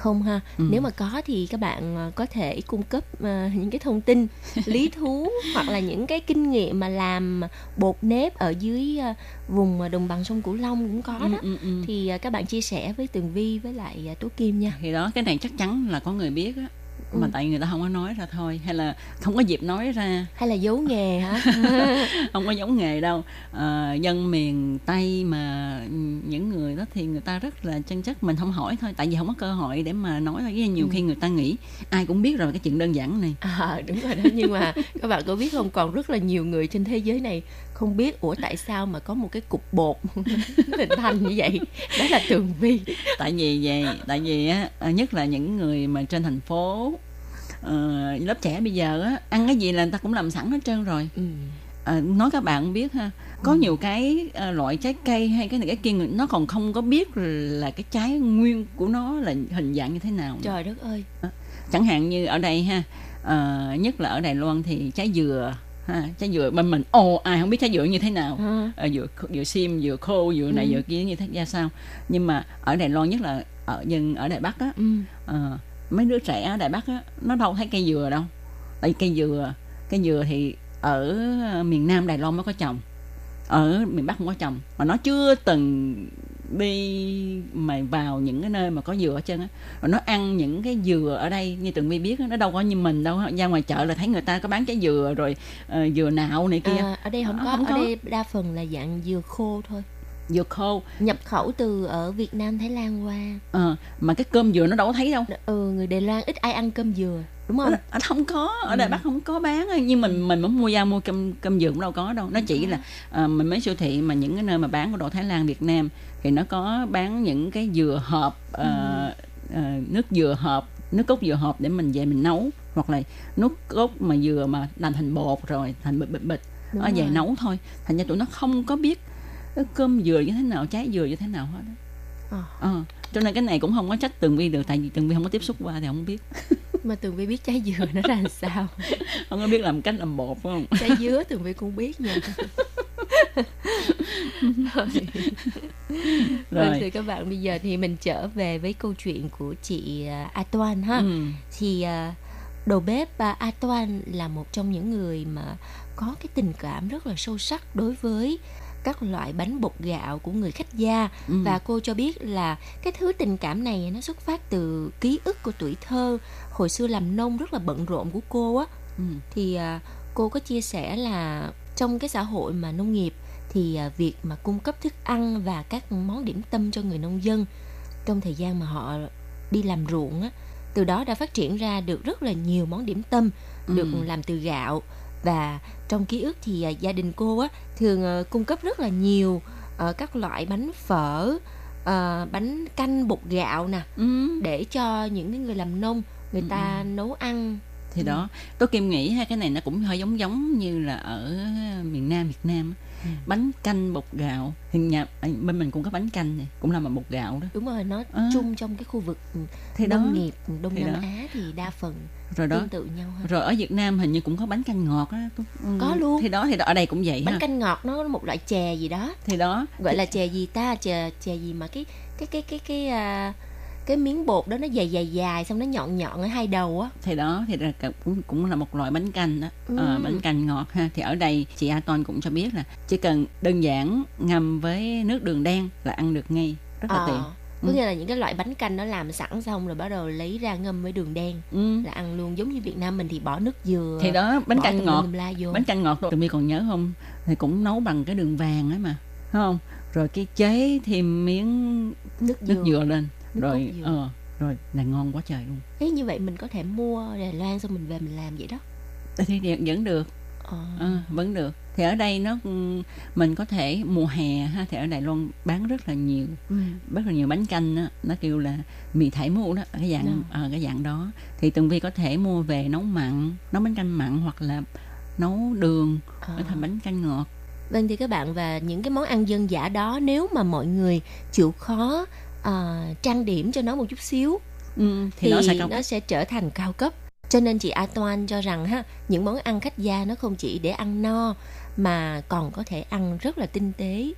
không ha Ừ. nếu mà có thì các bạn ờ, có thể cung cấp ờ, những cái thông tin lý thú hoặc là những cái kinh nghiệm mà làm bột nếp ở dưới ờ, vùng đồng bằng sông cửu long cũng có đó Ừ, ừ, ừ. thì các bạn chia sẻ với tường vi với lại tố kim nha thì đó cái này chắc chắn là có người biết á mà Ừ. tại người ta không có nói ra thôi hay là không có dịp nói ra. Hay là giấu nghề hả? Không có giống nghề đâu. Ờ, dân miền tây mà những người đó thì người ta rất là chân chất mình không hỏi thôi tại vì không có cơ hội để mà nói thôi. Nhiều Ừ. khi người ta nghĩ ai cũng biết rồi cái chuyện đơn giản này. À đúng rồi đó. Nhưng mà các bạn có biết không còn rất là nhiều người trên thế giới này không biết ủa tại sao mà có một cái cục bột hình thành như vậy? Đó là tường vi. Tại vì về tại vì á ờ, nhất là những người mà trên thành phố ờ, lớp trẻ bây giờ á ăn cái gì là người ta cũng làm sẵn hết trơn rồi. Ừ. Ờ, nói các bạn biết ha có nhiều cái ờ, loại trái cây hay cái này cái kia nó còn không có biết là cái trái nguyên của nó là hình dạng như thế nào trời đất ơi. Chẳng hạn như ở đây ha ờ, nhất là ở Đài Loan thì trái dừa ha trái dừa bên mình ồ ai không biết trái dừa như thế nào. À, ờ, dừa dừa xiêm dừa khô dừa này Ừ. dừa kia như thế ra sao? Nhưng mà ở Đài Loan nhất là ở dân ở Đài Bắc á ừ. ờ, mấy đứa trẻ ở Đài Bắc á nó đâu thấy cây dừa đâu. Tại cây dừa cây dừa thì ở miền Nam Đài Loan mới có trồng ở miền Bắc không có trồng. Mà nó chưa từng đi mà vào những cái nơi mà có dừa ở chân á rồi nó ăn những cái dừa ở đây. Như tường vi biết á, nó đâu có như mình đâu ra ngoài chợ là thấy người ta có bán trái dừa rồi ờ, dừa nạo này kia. À, ở đây không Ờ, có. không ở có. đây đa phần là dạng dừa khô thôi. Dừa khô. Nhập khẩu từ ở Việt Nam Thái Lan qua. Ờ, mà cái cơm dừa nó đâu có thấy đâu. Ừ người Đài Loan ít ai ăn cơm dừa đúng không? Ở, không có ở Đài Ừ. Bắc không có bán nhưng mình mình muốn mua ra mua cơm cơm dừa cũng đâu có đâu. Nó chỉ là ờ, mình mấy siêu thị mà những cái nơi mà bán của đồ Thái Lan Việt Nam thì nó có bán những cái dừa hộp ờ, ờ, nước dừa hộp nước cốt dừa hộp để mình về mình nấu. Hoặc là nước cốt mà dừa mà làm thành bột rồi thành bịch bịch bịch. Đúng ở về nấu thôi. Thành ra tụi nó không có biết cơm dừa như thế nào trái dừa như thế nào hết. Ờ. Ờ, cho nên cái này cũng không có trách tường vi được tại vì tường vi không có tiếp xúc qua thì không biết mà tường vi biết trái dừa nó ra làm sao không có biết làm cách làm bột phải không trái dứa tường vi cũng biết nha rồi. Vâng Rồi. thưa các bạn bây giờ thì mình trở về với câu chuyện của chị à, A Toan ha. Ừ. Thì à, đầu bếp à, A Toan là một trong những người mà có cái tình cảm rất là sâu sắc đối với các loại bánh bột gạo của người khách gia Ừ. và cô cho biết là cái thứ tình cảm này nó xuất phát từ ký ức của tuổi thơ hồi xưa làm nông rất là bận rộn của cô á Ừ. thì à, cô có chia sẻ là trong cái xã hội mà nông nghiệp thì à, việc mà cung cấp thức ăn và các món điểm tâm cho người nông dân trong thời gian mà họ đi làm ruộng á từ đó đã phát triển ra được rất là nhiều món điểm tâm được Ừ. làm từ gạo và trong ký ức thì à, gia đình cô á thường cung cấp rất là nhiều ờ, các loại bánh phở ờ, bánh canh bột gạo nè Ừ. để cho những cái người làm nông người Ừ, ta nấu ăn thì đó tôi kim nghĩ ha cái này nó cũng hơi giống giống như là ở miền Nam Việt Nam. Ừ. bánh canh bột gạo thì nhà à, bên mình cũng có bánh canh này cũng là bằng bột gạo đó đúng rồi nó À. chung trong cái khu vực ừ, thì nông nghiệp đông Thì nam đó. á thì đa phần rồi đó tương tự nhau ha rồi ở Việt Nam hình như cũng có bánh canh ngọt á ừ, Có luôn. thì đó thì đó, ở đây cũng vậy bánh ha canh ngọt nó một loại chè gì đó thì đó gọi là chè gì ta chè chè gì mà cái cái cái cái cái à, cái miếng bột đó nó dài dài dài xong nó nhọn nhọn ở hai đầu á. Thì đó thì là cũng cũng là một loại bánh canh đó. Ờ, Ừ. bánh canh ngọt ha. Thì ở đây chị A Ton cũng cho biết là chỉ cần đơn giản ngâm với nước đường đen là ăn được ngay. Rất là Ờ, tiện. có Ừ. nghĩa là những cái loại bánh canh nó làm sẵn xong rồi bắt đầu lấy ra ngâm với đường đen ừ. là ăn luôn. Giống như Việt Nam mình thì bỏ nước dừa thì đó bánh canh ngọt. bánh canh ngọt tụi mi còn nhớ không? Thì cũng nấu bằng cái đường vàng ấy mà. Không? Rồi cái chế thêm miếng nước dừa, nước dừa lên Nước rồi cốt dừa. ờ rồi là ngon quá trời luôn Thế như vậy mình có thể mua Đài Loan xong mình về mình làm vậy đó thì vẫn- được ờ. ờ, vẫn được thì ở đây nó ừ, mình có thể mùa hè ha thì ở Đài Loan bán rất là nhiều ừ. rất là nhiều bánh canh á nó kêu là mì thải mu đó cái dạng Dạ. ờ, cái dạng đó thì tường vi có thể mua về nấu mặn nấu bánh canh mặn hoặc là nấu đường để thành bánh canh ngọt Vâng thì các bạn và những cái món ăn dân dã đó nếu mà mọi người chịu khó à, trang điểm cho nó một chút xíu ừ, thì, thì, nó sẽ cao nó sẽ trở thành cao cấp. Cho nên chị A Toan cho rằng ha, những món ăn khách gia nó không chỉ để ăn no mà còn có thể ăn rất là tinh tế.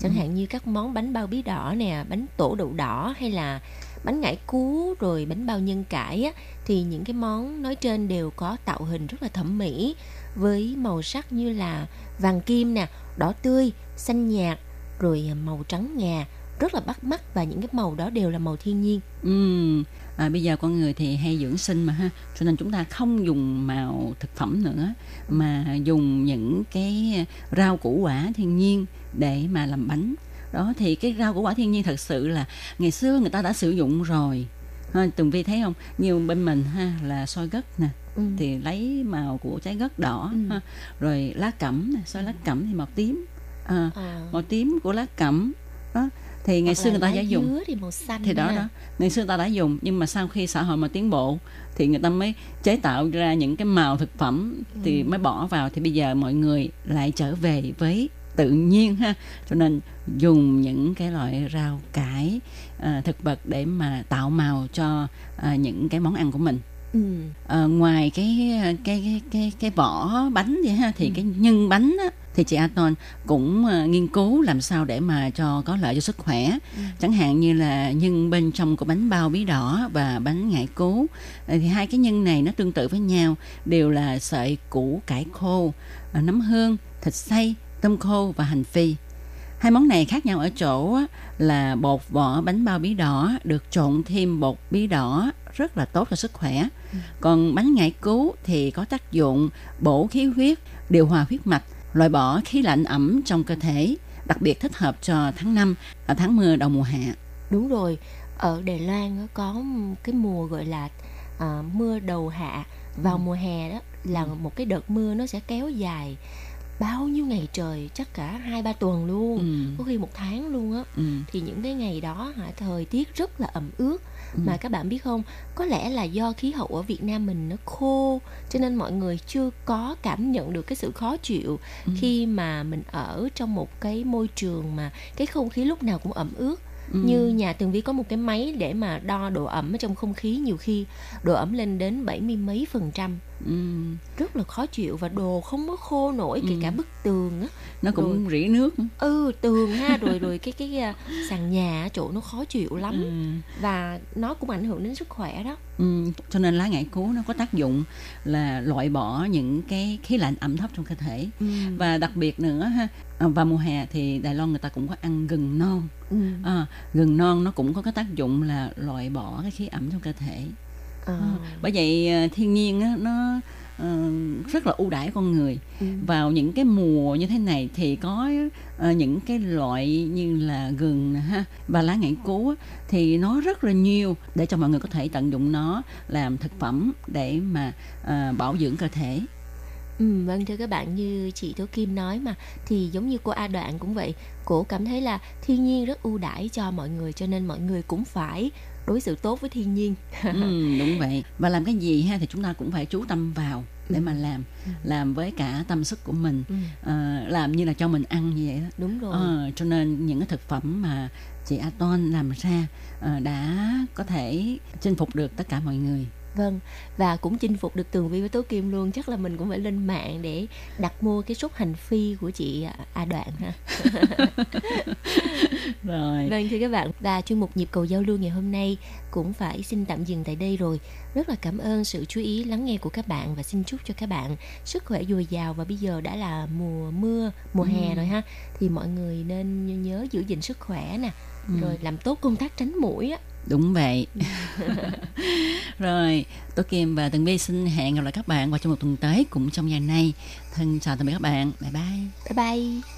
Chẳng Ừ. hạn như các món bánh bao bí đỏ nè, bánh tổ đậu đỏ hay là bánh ngải cứu rồi bánh bao nhân cải á, thì những cái món nói trên đều có tạo hình rất là thẩm mỹ với màu sắc như là vàng kim nè, đỏ tươi, xanh nhạt, rồi màu trắng ngà rất là bắt mắt và những cái màu đó đều là màu thiên nhiên. Ừ. À, bây giờ con người thì hay dưỡng sinh mà ha cho nên chúng ta không dùng màu thực phẩm nữa mà dùng những cái rau củ quả thiên nhiên để mà làm bánh đó thì cái rau củ quả thiên nhiên thật sự là ngày xưa người ta đã sử dụng rồi ha, tường vi thấy không nhiều bên mình ha là soi gất nè Ừ. thì lấy màu của trái gất đỏ Ừ. ha. rồi lá cẩm nè soi lá cẩm thì màu tím à, À, màu tím của lá cẩm đó thì ngày xưa người ta đã dùng. thì màu xanh thì đó ha. đó. Ngày xưa ta đã dùng nhưng mà sau khi xã hội mà tiến bộ thì người ta mới chế tạo ra những cái màu thực phẩm thì Ừ. mới bỏ vào. Thì bây giờ mọi người lại trở về với tự nhiên ha. Cho nên dùng những cái loại rau cải à, thực vật để mà tạo màu cho à, những cái món ăn của mình Ừ. Ờ, ngoài cái cái cái cái cái vỏ bánh vậy ha thì cái nhân bánh á, thì chị Aton cũng ờ, nghiên cứu làm sao để mà cho có lợi cho sức khỏe. Chẳng hạn như là nhân bên trong của bánh bao bí đỏ và bánh ngải cứu. Ờ, thì hai cái nhân này nó tương tự với nhau đều là sợi củ cải khô ờ, nấm hương thịt xay tôm khô và hành phi. Hai món này khác nhau ở chỗ là bột vỏ bánh bao bí đỏ được trộn thêm bột bí đỏ rất là tốt cho sức khỏe. Còn bánh ngải cứu thì có tác dụng bổ khí huyết, điều hòa huyết mạch, loại bỏ khí lạnh ẩm trong cơ thể, đặc biệt thích hợp cho tháng 5 và tháng mưa đầu mùa hạ. Đúng rồi, ở Đài Loan có cái mùa gọi là à, mưa đầu hạ vào Ừ. mùa hè đó là một cái đợt mưa nó sẽ kéo dài bao nhiêu ngày trời chắc cả hai ba tuần luôn Ừ. có khi một tháng luôn á Ừ. thì những cái ngày đó hả thời tiết rất là ẩm ướt Ừ. mà các bạn biết không có lẽ là do khí hậu ở Việt Nam mình nó khô cho nên mọi người chưa có cảm nhận được cái sự khó chịu Ừ. khi mà mình ở trong một cái môi trường mà cái không khí lúc nào cũng ẩm ướt Ừ. như nhà tường vi có một cái máy để mà đo độ ẩm ở trong không khí nhiều khi độ ẩm lên đến bảy mươi mấy phần trăm Ừ. rất là khó chịu và đồ không có khô nổi kể Ừ. cả bức tường á Nó cũng rỉ nước. ừ tường ha rồi rồi cái cái à, sàn nhà chỗ nó khó chịu lắm Ừ. và nó cũng ảnh hưởng đến sức khỏe đó Ừ, cho nên lá ngải cứu nó có tác dụng là loại bỏ những cái khí lạnh ẩm thấp trong cơ thể ừ. và đặc biệt nữa ha à, vào mùa hè thì Đài Loan người ta cũng có ăn gừng non Ừ. à, gừng non nó cũng có cái tác dụng là loại bỏ cái khí ẩm trong cơ thể Ờ. bởi vậy à, thiên nhiên á, nó ờ, rất là ưu đãi con người Ừ. vào những cái mùa như thế này thì có ờ, những cái loại như là gừng ha và lá ngải cứu thì nó rất là nhiều để cho mọi người có thể tận dụng nó làm thực phẩm để mà ờ, bảo dưỡng cơ thể Ừ, vâng thưa các bạn như chị Tố Kim nói mà thì giống như cô A Đoạn cũng vậy cô cảm thấy là thiên nhiên rất ưu đãi cho mọi người cho nên mọi người cũng phải đối xử tốt với thiên nhiên. Ừ, đúng vậy. Và làm cái gì ha thì chúng ta cũng phải chú tâm vào để mà làm làm với cả tâm sức của mình. Ừ, Ờ, làm như là cho mình ăn như vậy đó. Đúng rồi. Ờ, cho nên những cái thực phẩm mà chị Aton làm ra ờ, đã có thể chinh phục được tất cả mọi người vâng và cũng chinh phục được Tường Vi với Tố Kim luôn chắc là mình cũng phải lên mạng để đặt mua cái sốt hành phi của chị A Đoạn ha rồi Vâng thưa các bạn và chuyên mục nhịp cầu giao lưu ngày hôm nay cũng phải xin tạm dừng tại đây rồi. Rất là cảm ơn sự chú ý lắng nghe của các bạn và xin chúc cho các bạn sức khỏe dồi dào và bây giờ đã là mùa mưa, mùa hè rồi ha thì mọi người nên nhớ giữ gìn sức khỏe nè. Rồi làm tốt công tác tránh mũi á. Đúng vậy. Rồi tôi kim và tường vi xin hẹn gặp lại các bạn vào trong một tuần tới cũng trong ngày này thân chào tạm biệt các bạn. Bye bye. Bye bye.